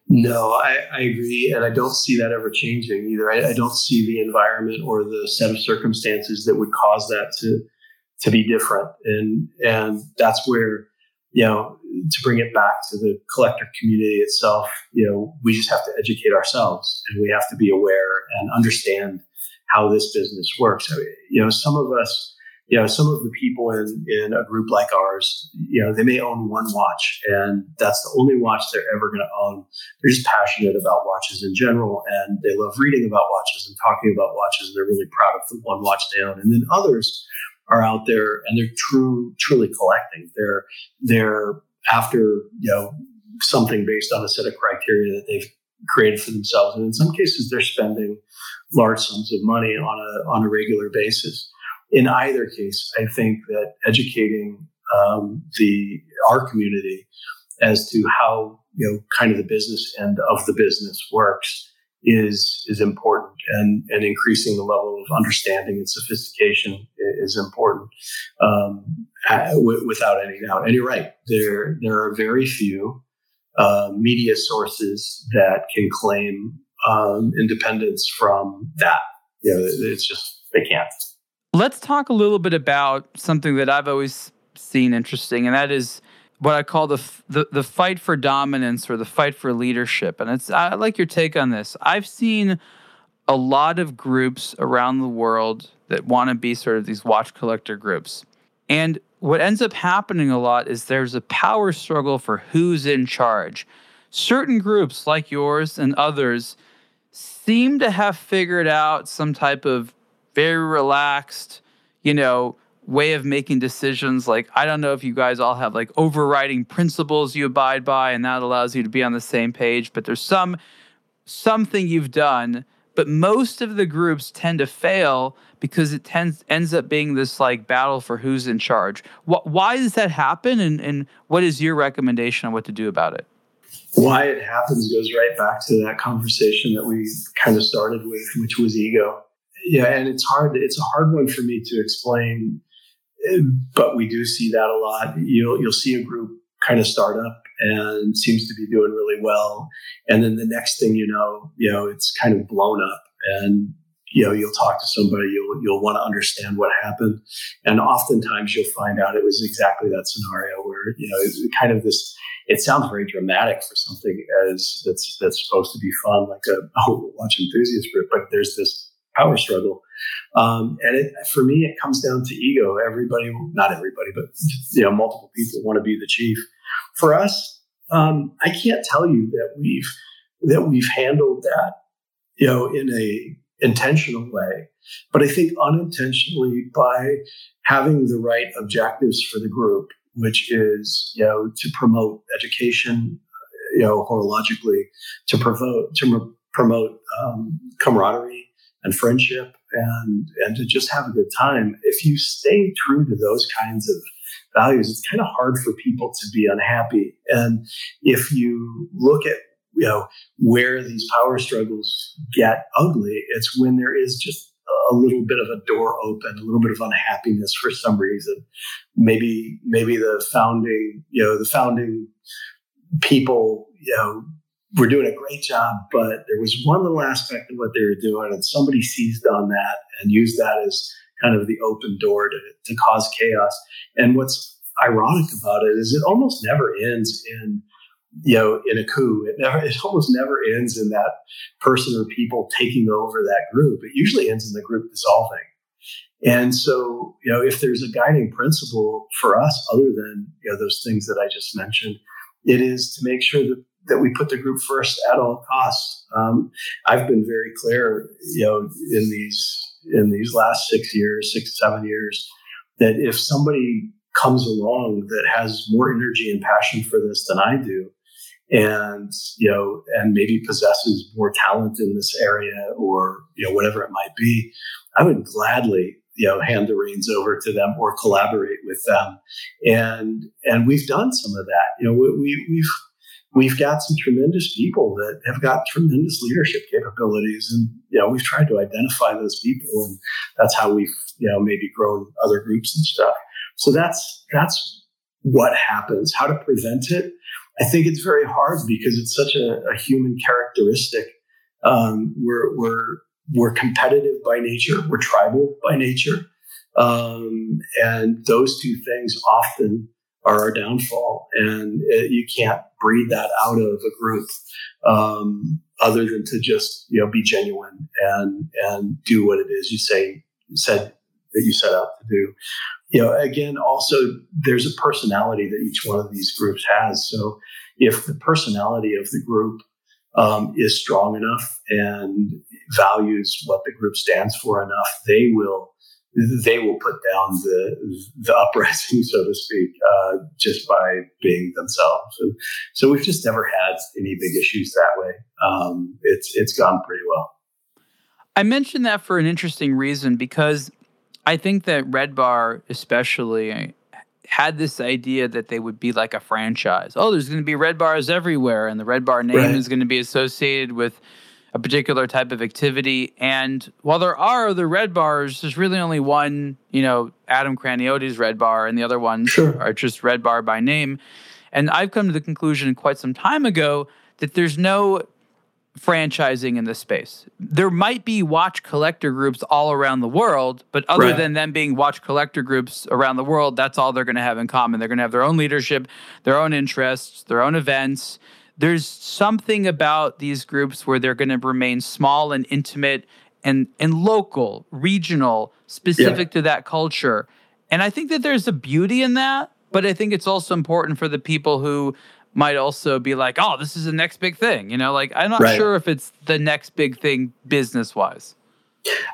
No, I, I, agree, and I don't see that ever changing either. I, I, don't see the environment or the set of circumstances that would cause that to to be different, and and that's where you know to bring it back to the collector community itself. You know, we just have to educate ourselves, and we have to be aware and understand how this business works. I mean, you know, some of us you know, some of the people in, in a group like ours, you know, they may own one watch and that's the only watch they're ever going to own. They're just passionate about watches in general and they love reading about watches and talking about watches. And they're really proud of the one watch they own. And then others are out there and they're true, truly collecting. They're, they're after, you know, something based on a set of criteria that they've created for themselves. And in some cases, they're spending large sums of money on a, on a regular basis in either case, I think that educating um, the our community as to how you know kind of the business end of the business works is is important, and and increasing the level of understanding and sophistication is important um, without any doubt. And you're right, there there are very few uh, media sources that can claim um, independence from that. You know, it's just they can't. Let's talk a little bit about something that I've always seen interesting, and that is what I call the, the the fight for dominance or the fight for leadership. And it's I like your take on this. I've seen a lot of groups around the world that want to be sort of these watch collector groups. And what ends up happening a lot is there's a power struggle for who's in charge. Certain groups like yours and others seem to have figured out some type of very relaxed, you know, way of making decisions. Like, I don't know if you guys all have like overriding principles you abide by, and that allows you to be on the same page, but there's some something you've done. But most of the groups tend to fail because it tends ends up being this like battle for who's in charge. Wh- why does that happen, and and what is your recommendation on what to do about it? Why it happens goes right back to that conversation that we kind of started with, which was ego yeah, and it's hard. It's a hard one for me to explain, eh, but we do see that a lot. You'll you'll see a group kind of start up and seems to be doing really well, and then the next thing you know, you know, it's kind of blown up, and you know, you'll talk to somebody, you'll you'll want to understand what happened, and oftentimes you'll find out it was exactly that scenario where you know, it's kind of this it sounds very dramatic for something as that's that's supposed to be fun, like a oh, watch enthusiast group. But there's this power struggle. Um, and it, for me, it comes down to ego. Everybody, not everybody, but you know, multiple people want to be the chief. For us, um, I can't tell you that we've that we've handled that, you know, in a intentional way, but I think unintentionally by having the right objectives for the group, which is you know to promote education, you know, horologically, to promote to promote um, camaraderie and friendship and and to just have a good time. If you stay true to those kinds of values, it's kind of hard for people to be unhappy. And if you look at you know where these power struggles get ugly, it's when there is just a little bit of a door open, a little bit of unhappiness for some reason. Maybe maybe the founding, you know, the founding people, you know, were doing a great job, but there was one little aspect of what they were doing, and somebody seized on that and used that as kind of the open door to, to cause chaos. And what's ironic about it is it almost never ends in you know in a coup. It never it almost never ends in that person or people taking over that group. It usually ends in the group dissolving. And so you know if there's a guiding principle for us other than you know those things that i just mentioned it is to make sure that that we put the group first at all costs. Um, I've been very clear, you know, in these in these last six years, six seven years, that if somebody comes along that has more energy and passion for this than I do, and you know, and maybe possesses more talent in this area or you know whatever it might be, I would gladly you know hand the reins over to them or collaborate with them and and we've done some of that you know we, we've we've got some tremendous people that have got tremendous leadership capabilities and you know we've tried to identify those people and that's how we've you know maybe grown other groups and stuff. So that's that's what happens how to prevent it. I think it's very hard because it's such a, a human characteristic. Um, we're we're we're competitive by nature. We're tribal by nature. Um, and those two things often are our downfall. And it, you can't breed that out of a group um, other than to just you know be genuine and and do what it is you say said that you set out to do. You know, again, also there's a personality that each one of these groups has. So if the personality of the group um, is strong enough and values what the group stands for enough, they will they will put down the the uprising, so to speak, uh, just by being themselves. And so we've just never had any big issues that way. Um, it's it's gone pretty well. I mentioned that for an interesting reason because I think that Red Bar, especially, had this idea that they would be like a franchise. Oh, there's going to be Red Bars everywhere, and the Red Bar name right. is going to be associated with a particular type of activity. And while there are other red bars, there's really only one, you know, Adam Craniotis's red bar, and the other ones sure. are just red bar by name. And I've come to the conclusion quite some time ago that there's no franchising in this space. There might be watch collector groups all around the world, but other right. than them being watch collector groups around the world, that's all they're going to have in common. They're going to have their own leadership, their own interests, their own events, there's something about these groups where they're going to remain small and intimate and and local, regional, specific yeah. to that culture. And I think that there's a beauty in that, but I think it's also important for the people who might also be like, "Oh, this is the next big thing." You know, like I'm not right. sure if it's the next big thing business-wise.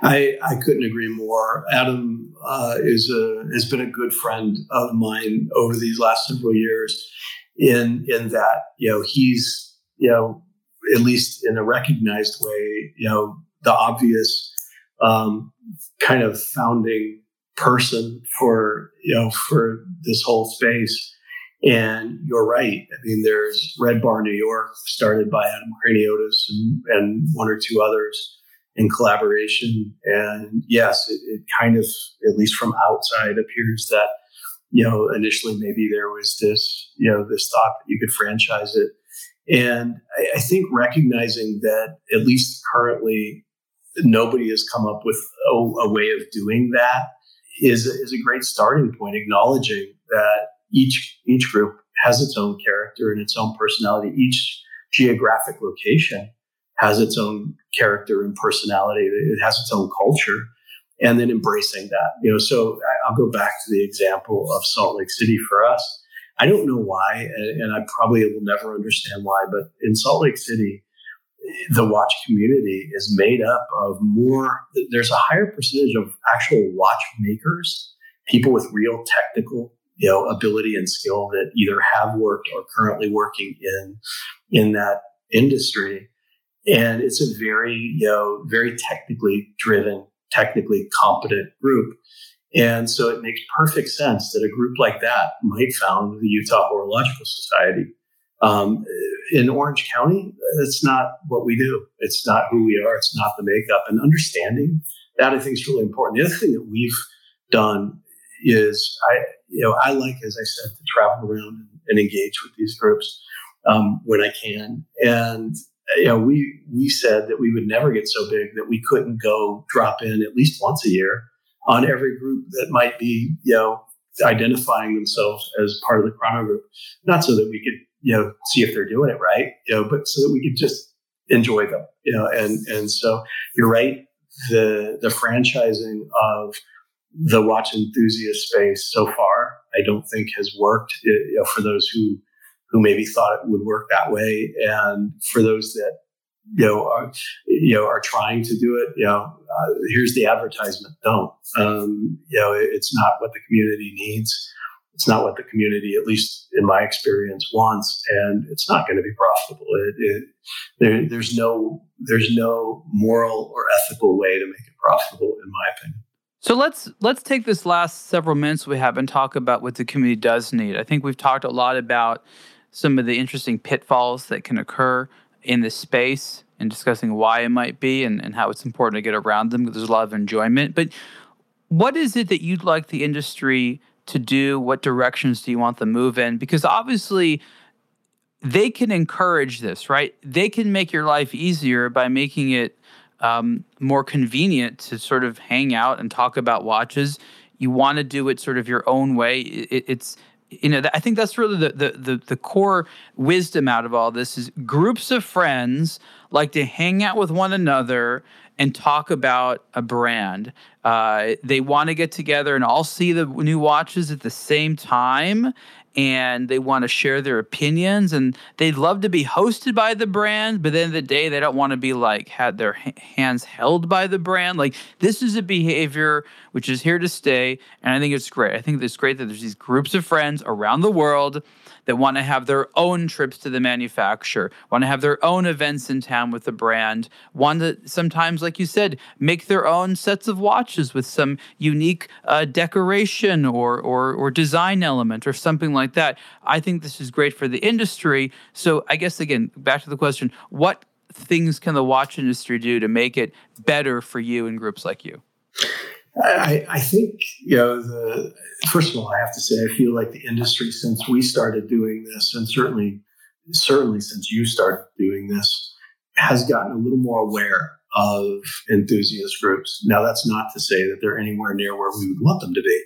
I, I couldn't agree more. Adam uh, is a has been a good friend of mine over these last several years, in in that you know he's you know at least in a recognized way you know the obvious um, kind of founding person for you know for this whole space. And you're right. I mean there's red bar new york started by adam Craniotis and, and one or two others in collaboration. And yes it, it kind of at least from outside appears that you know, initially maybe there was this, you know, this thought that you could franchise it. And I, I think recognizing that at least currently nobody has come up with a, a way of doing that is, is a great starting point, acknowledging that each each group has its own character and its own personality. Each geographic location has its own character and personality. It has its own culture and then embracing that. You know, so I'll go back to the example of Salt Lake City for us. I don't know why, and I probably will never understand why, but in Salt Lake City, the watch community is made up of more, there's a higher percentage of actual watch makers, people with real technical you know ability and skill that either have worked or currently working in in that industry and it's a very you know very technically driven technically competent group. And so it makes perfect sense that a group like that might found the Utah Horological Society. Um, in Orange County, it's not what we do. It's not who we are. It's not the makeup. And understanding that I think is really important. The other thing that we've done is I, you know, I like, as I said, to travel around and engage with these groups um, when I can. And you know, we we said that we would never get so big that we couldn't go drop in at least once a year on every group that might be, you know, identifying themselves as part of the chrono group. Not so that we could, you know, see if they're doing it right, you know, but so that we could just enjoy them, you know, and and so you're right. The the franchising of the watch enthusiast space so far, I don't think has worked you know, for those who who maybe thought it would work that way, and for those that you know are you know are trying to do it, you know, uh, here's the advertisement. Don't. Um, you know, it's not what the community needs. It's not what the community, at least in my experience, wants, and it's not going to be profitable. It, it, there, there's no there's no moral or ethical way to make it profitable, in my opinion. So let's let's take this last several minutes we have and talk about what the community does need. I think we've talked a lot about some of the interesting pitfalls that can occur in this space and discussing why it might be and, and how it's important to get around them because there's a lot of enjoyment. But what is it that you'd like the industry to do? What directions do you want them to move in? Because obviously, they can encourage this, right? They can make your life easier by making it um, more convenient to sort of hang out and talk about watches. You want to do it sort of your own way. It, it's you know, I think that's really the, the, the the core wisdom out of all this is groups of friends like to hang out with one another and talk about a brand. uh, they want to get together and all see the new watches at the same time and they want to share their opinions and they'd love to be hosted by the brand but at the end the day they don't want to be like had their hands held by the brand. Like this is a behavior which is here to stay and i think it's great. I think it's great that there's these groups of friends around the world that want to have their own trips to the manufacturer, want to have their own events in town with the brand, want to sometimes, like you said, make their own sets of watches with some unique uh, decoration or, or or design element or something like that. I think this is great for the industry. So I guess again, back to the question: What things can the watch industry do to make it better for you and groups like you? I, I, think you know the first of all, I have to say I feel like the industry since we started doing this, and certainly certainly since you started doing this, has gotten a little more aware of enthusiast groups. Now, that's not to say that they're anywhere near where we would want them to be,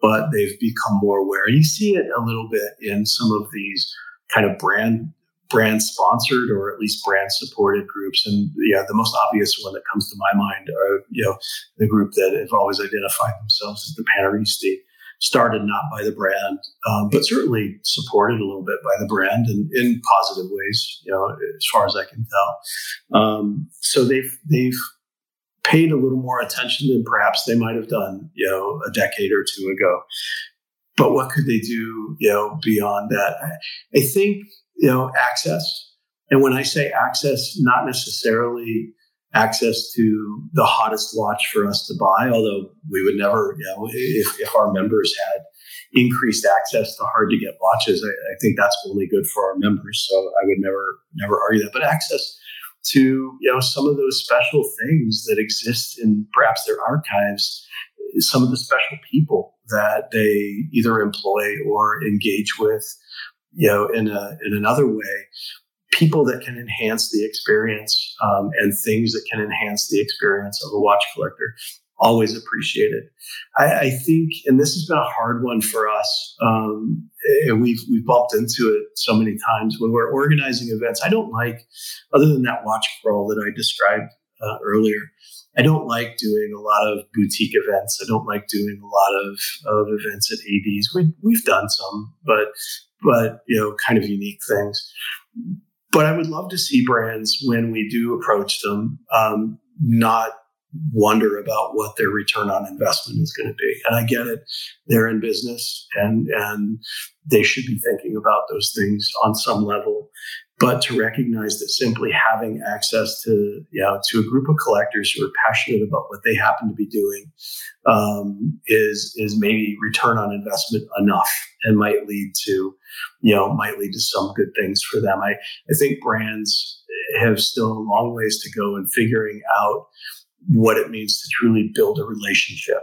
but they've become more aware. You see it a little bit in some of these kind of brand brand sponsored or at least brand supported groups. And yeah, the most obvious one that comes to my mind are, you know, the group that have always identified themselves as the Paneristi, started not by the brand, um, but certainly supported a little bit by the brand and in positive ways, you know, as far as I can tell. Um, so they've, they've, paid a little more attention than perhaps they might have done, you know, a decade or two ago. But what could they do, you know, beyond that? I, I think you know, access. And when I say access, not necessarily access to the hottest watch for us to buy, although we would never, you know, if, if our members had increased access to hard to get watches, I, I, think that's only good for our members. So I would never, never argue that. But access to, you know, some of those special things that exist in perhaps their archives, some of the special people that they either employ or engage with you know, in a in another way, people that can enhance the experience um, and things that can enhance the experience of a watch collector. Always appreciated. I, I think, and this has been a hard one for us, um, and we've we've bumped into it so many times when we're organizing events. I don't like, other than that watch crawl that I described uh, earlier. I don't like doing a lot of boutique events. I don't like doing a lot of, of events at ADs. We, we've done some, but but you know, kind of unique things. But I would love to see brands when we do approach them, um, not wonder about what their return on investment is going to be. And I get it; they're in business, and and they should be thinking about those things on some level but to recognize that simply having access to you know to a group of collectors who are passionate about what they happen to be doing um, is is maybe return on investment enough and might lead to you know might lead to some good things for them. I I think brands have still a long ways to go in figuring out what it means to truly build a relationship.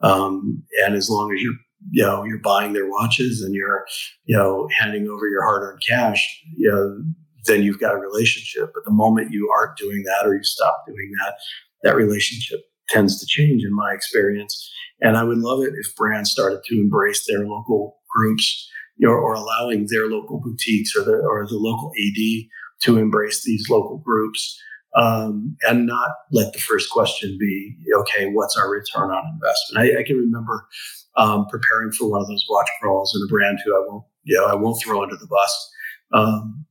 Um, and as long as you're you know you're buying their watches and you're you know handing over your hard-earned cash you know then you've got a relationship. But the moment you aren't doing that or you stop doing that that relationship tends to change in my experience. And i would love it if brands started to embrace their local groups you know, or allowing their local boutiques or the or the local ad to embrace these local groups um, and not let the first question be okay what's our return on investment? I, I can remember um, preparing for one of those watch crawls and a brand who I won't, you know, I won't throw under the bus. Um,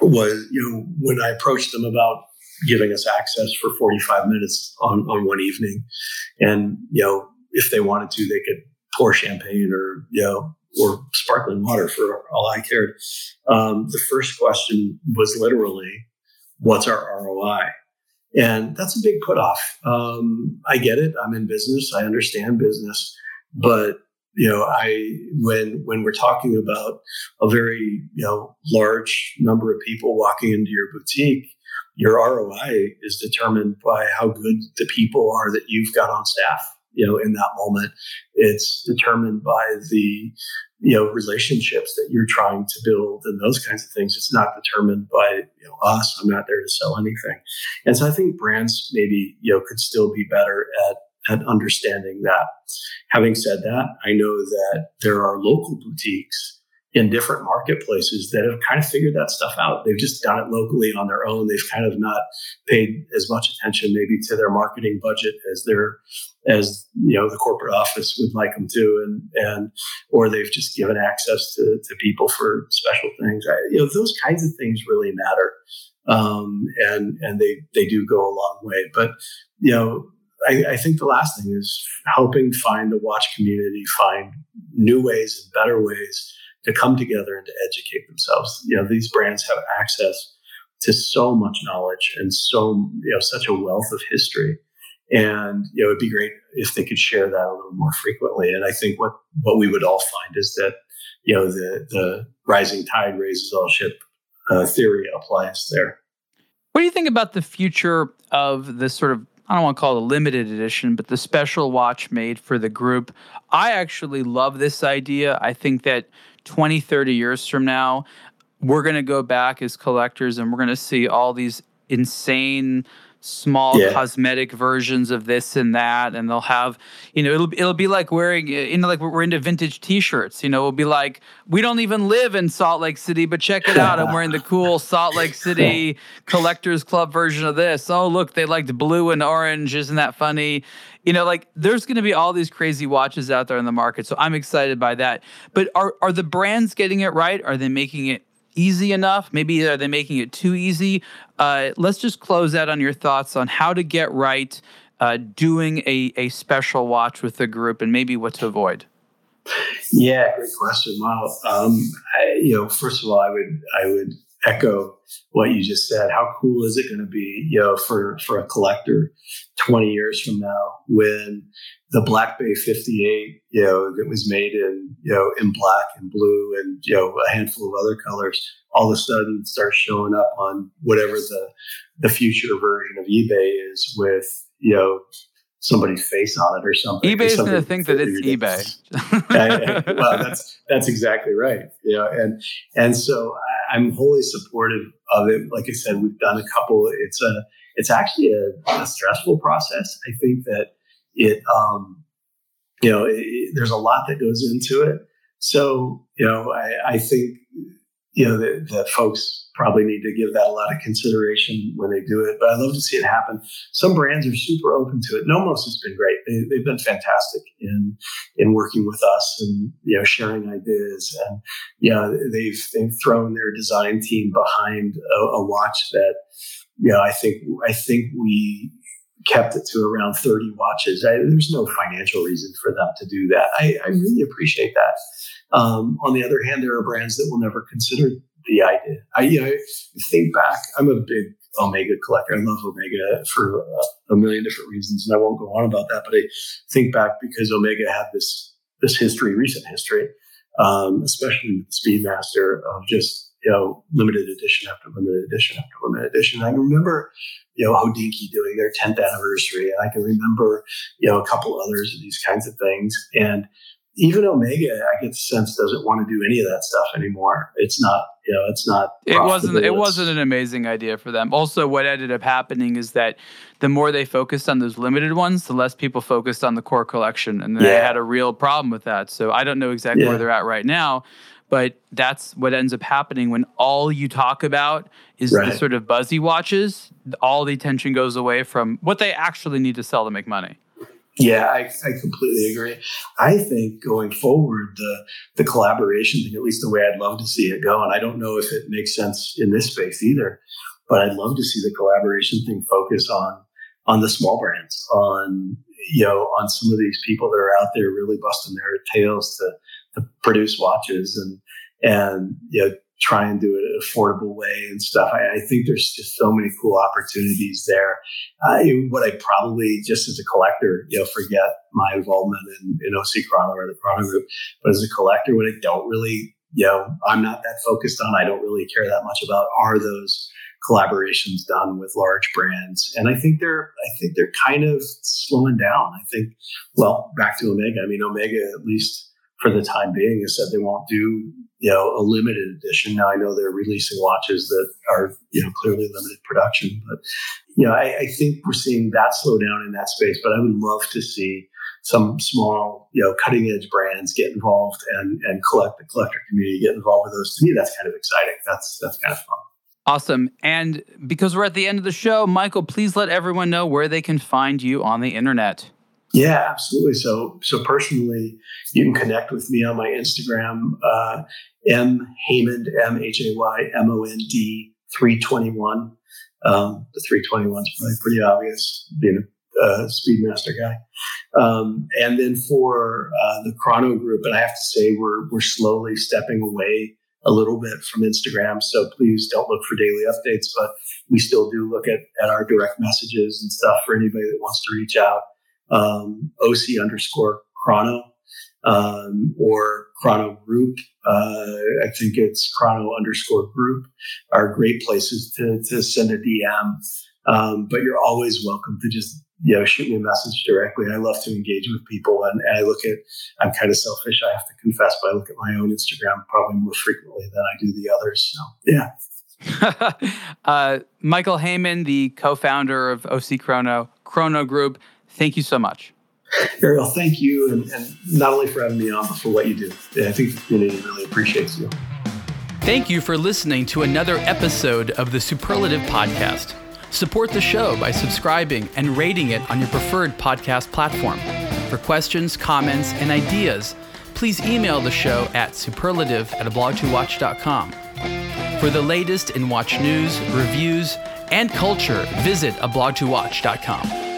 was, you know, when I approached them about giving us access for 45 minutes on, on one evening. And, you know, if they wanted to, they could pour champagne or, you know, or sparkling water for all I cared. Um, the first question was literally, what's our ROI? And that's a big put off. Um, I get it. I'm in business. I understand business. But you know, I when when we're talking about a very you know large number of people walking into your boutique, your ROI is determined by how good the people are that you've got on staff. You know, in that moment, it's determined by the you know relationships that you're trying to build and those kinds of things. It's not determined by you know us. I'm not there to sell anything, and so I think brands maybe you know could still be better at at understanding that. Having said that, I know that there are local boutiques in different marketplaces that have kind of figured that stuff out. They've just done it locally on their own. They've kind of not paid as much attention maybe to their marketing budget as their as you know the corporate office would like them to, and and or they've just given access to, to people for special things. I, you know those kinds of things really matter, um, and and they they do go a long way. But you know I, I, think the last thing is helping find the watch community find new ways and better ways to come together and to educate themselves. You know, these brands have access to so much knowledge and so you know such a wealth of history. And you know, it'd be great if they could share that a little more frequently. And I think what what we would all find is that you know the the rising tide raises all ship uh, theory applies there. What do you think about the future of this sort of I don't want to call it a limited edition, but the special watch made for the group. I actually love this idea. I think that 20, 30 years from now, we're going to go back as collectors and we're going to see all these insane small yeah. cosmetic versions of this and that and they'll have you know it'll it'll be like wearing uh, you know like we're into vintage t-shirts you know it'll be like we don't even live in Salt Lake City but check it out. I'm wearing the cool Salt Lake City collectors club version of this. Oh look they liked blue and orange. Isn't that funny? You know like there's going to be all these crazy watches out there in the market so I'm excited by that. But are are the brands getting it right? Are they making it easy enough? Maybe are they making it too easy? Uh, let's just close out on your thoughts on how to get right uh, doing a, a special watch with the group and maybe what to avoid. Yeah, great question. Wow. Um, I, you know, first of all, I would I would echo what you just said. How cool is it going to be, you know, for for a collector 20 years from now when the Black Bay 58, you know, that was made in, you know, in black and blue and, you know, a handful of other colors all of a sudden starts showing up on whatever the the future version of eBay is with, you know, somebody's face on it or something. eBay's going to think that it's eBay. well, that's that's exactly right. Yeah, and and so I'm wholly supportive of it. Like I said, we've done a couple. It's a it's actually a, a stressful process. I think that it um, you know it, there's a lot that goes into it. So you know I, I think you know that, that folks probably need to give that a lot of consideration when they do it. But I love to see it happen. Some brands are super open to it. Nomos has been great. They, have been fantastic in in working with us and you know sharing ideas. And yeah, they've they've thrown their design team behind a, a watch that you know I think I think we kept it to around 30 watches. I, there's no financial reason for them to do that. I, I really appreciate that. Um, on the other hand, there are brands that will never consider the idea. I you know think back. I'm a big Omega collector. I love Omega for uh, a million different reasons, and I won't go on about that. But I think back because Omega had this this history, recent history, um, especially with Speedmaster of just you know limited edition after limited edition after limited edition. I remember you know Hodinkee doing their 10th anniversary, and I can remember you know a couple others of these kinds of things, and even Omega, I get the sense doesn't want to do any of that stuff anymore. It's not, you know, it's not. It wasn't. It wasn't an amazing idea for them. Also, what ended up happening is that the more they focused on those limited ones, the less people focused on the core collection, and they had a real problem with that. So I don't know exactly yeah. where they're at right now, but that's what ends up happening when all you talk about is right. the sort of buzzy watches. All the attention goes away from what they actually need to sell to make money. Yeah, I, I completely agree. I think going forward, the the collaboration thing, at least the way I'd love to see it go, and I don't know if it makes sense in this space either, but I'd love to see the collaboration thing focus on on the small brands, on you know, on some of these people that are out there really busting their tails to to produce watches and and you know try and do it an affordable way and stuff. I, I think there's just so many cool opportunities there. Uh, what I probably just as a collector, you know, forget my involvement in, in OC Chrono or the Chrono Group, but as a collector, what I don't really, you know, I'm not that focused on, I don't really care that much about are those collaborations done with large brands. And I think they're, I think they're kind of slowing down. I think, well, back to Omega. I mean, Omega, at least for the time being, has said they won't do you know a limited edition. Now I know they're releasing watches that are you know clearly limited production, but you know I, I think we're seeing that slow down in that space. But I would love to see some small you know cutting edge brands get involved and and collect the collector community get involved with those. To me, that's kind of exciting. That's that's kind of fun. Awesome. And because we're at the end of the show, Michael, please let everyone know where they can find you on the internet. Yeah, absolutely. So, so personally, you can connect with me on my Instagram, uh, M Haymond, M H A Y M O N D 321. Um, the 321 is probably pretty obvious, being a uh, Speedmaster guy. Um, and then for uh, the Chrono Group, and I have to say, we're we're slowly stepping away a little bit from Instagram. So please don't look for daily updates, but we still do look at, at our direct messages and stuff for anybody that wants to reach out. Um, OC underscore chrono um, or chrono group. Uh, I think it's chrono underscore group are great places to, to send a DM. Um, but you're always welcome to just you know, shoot me a message directly. I love to engage with people, and, and, I look at. I'm kind of selfish, I have to confess, but I look at my own Instagram probably more frequently than I do the others. So, yeah. uh, Michael Haymond, the co-founder of OC Chrono Chrono Group. Thank you so much. Ariel, thank you, and, and not only for having me on, but for what you do. Yeah, I think the community really appreciates you. Thank you for listening to another episode of the Superlative Podcast. Support the show by subscribing and rating it on your preferred podcast platform. For questions, comments, and ideas, please email the show at superlative at ablogtowatch.com. For the latest in watch news, reviews, and culture, visit ablogtowatch.com.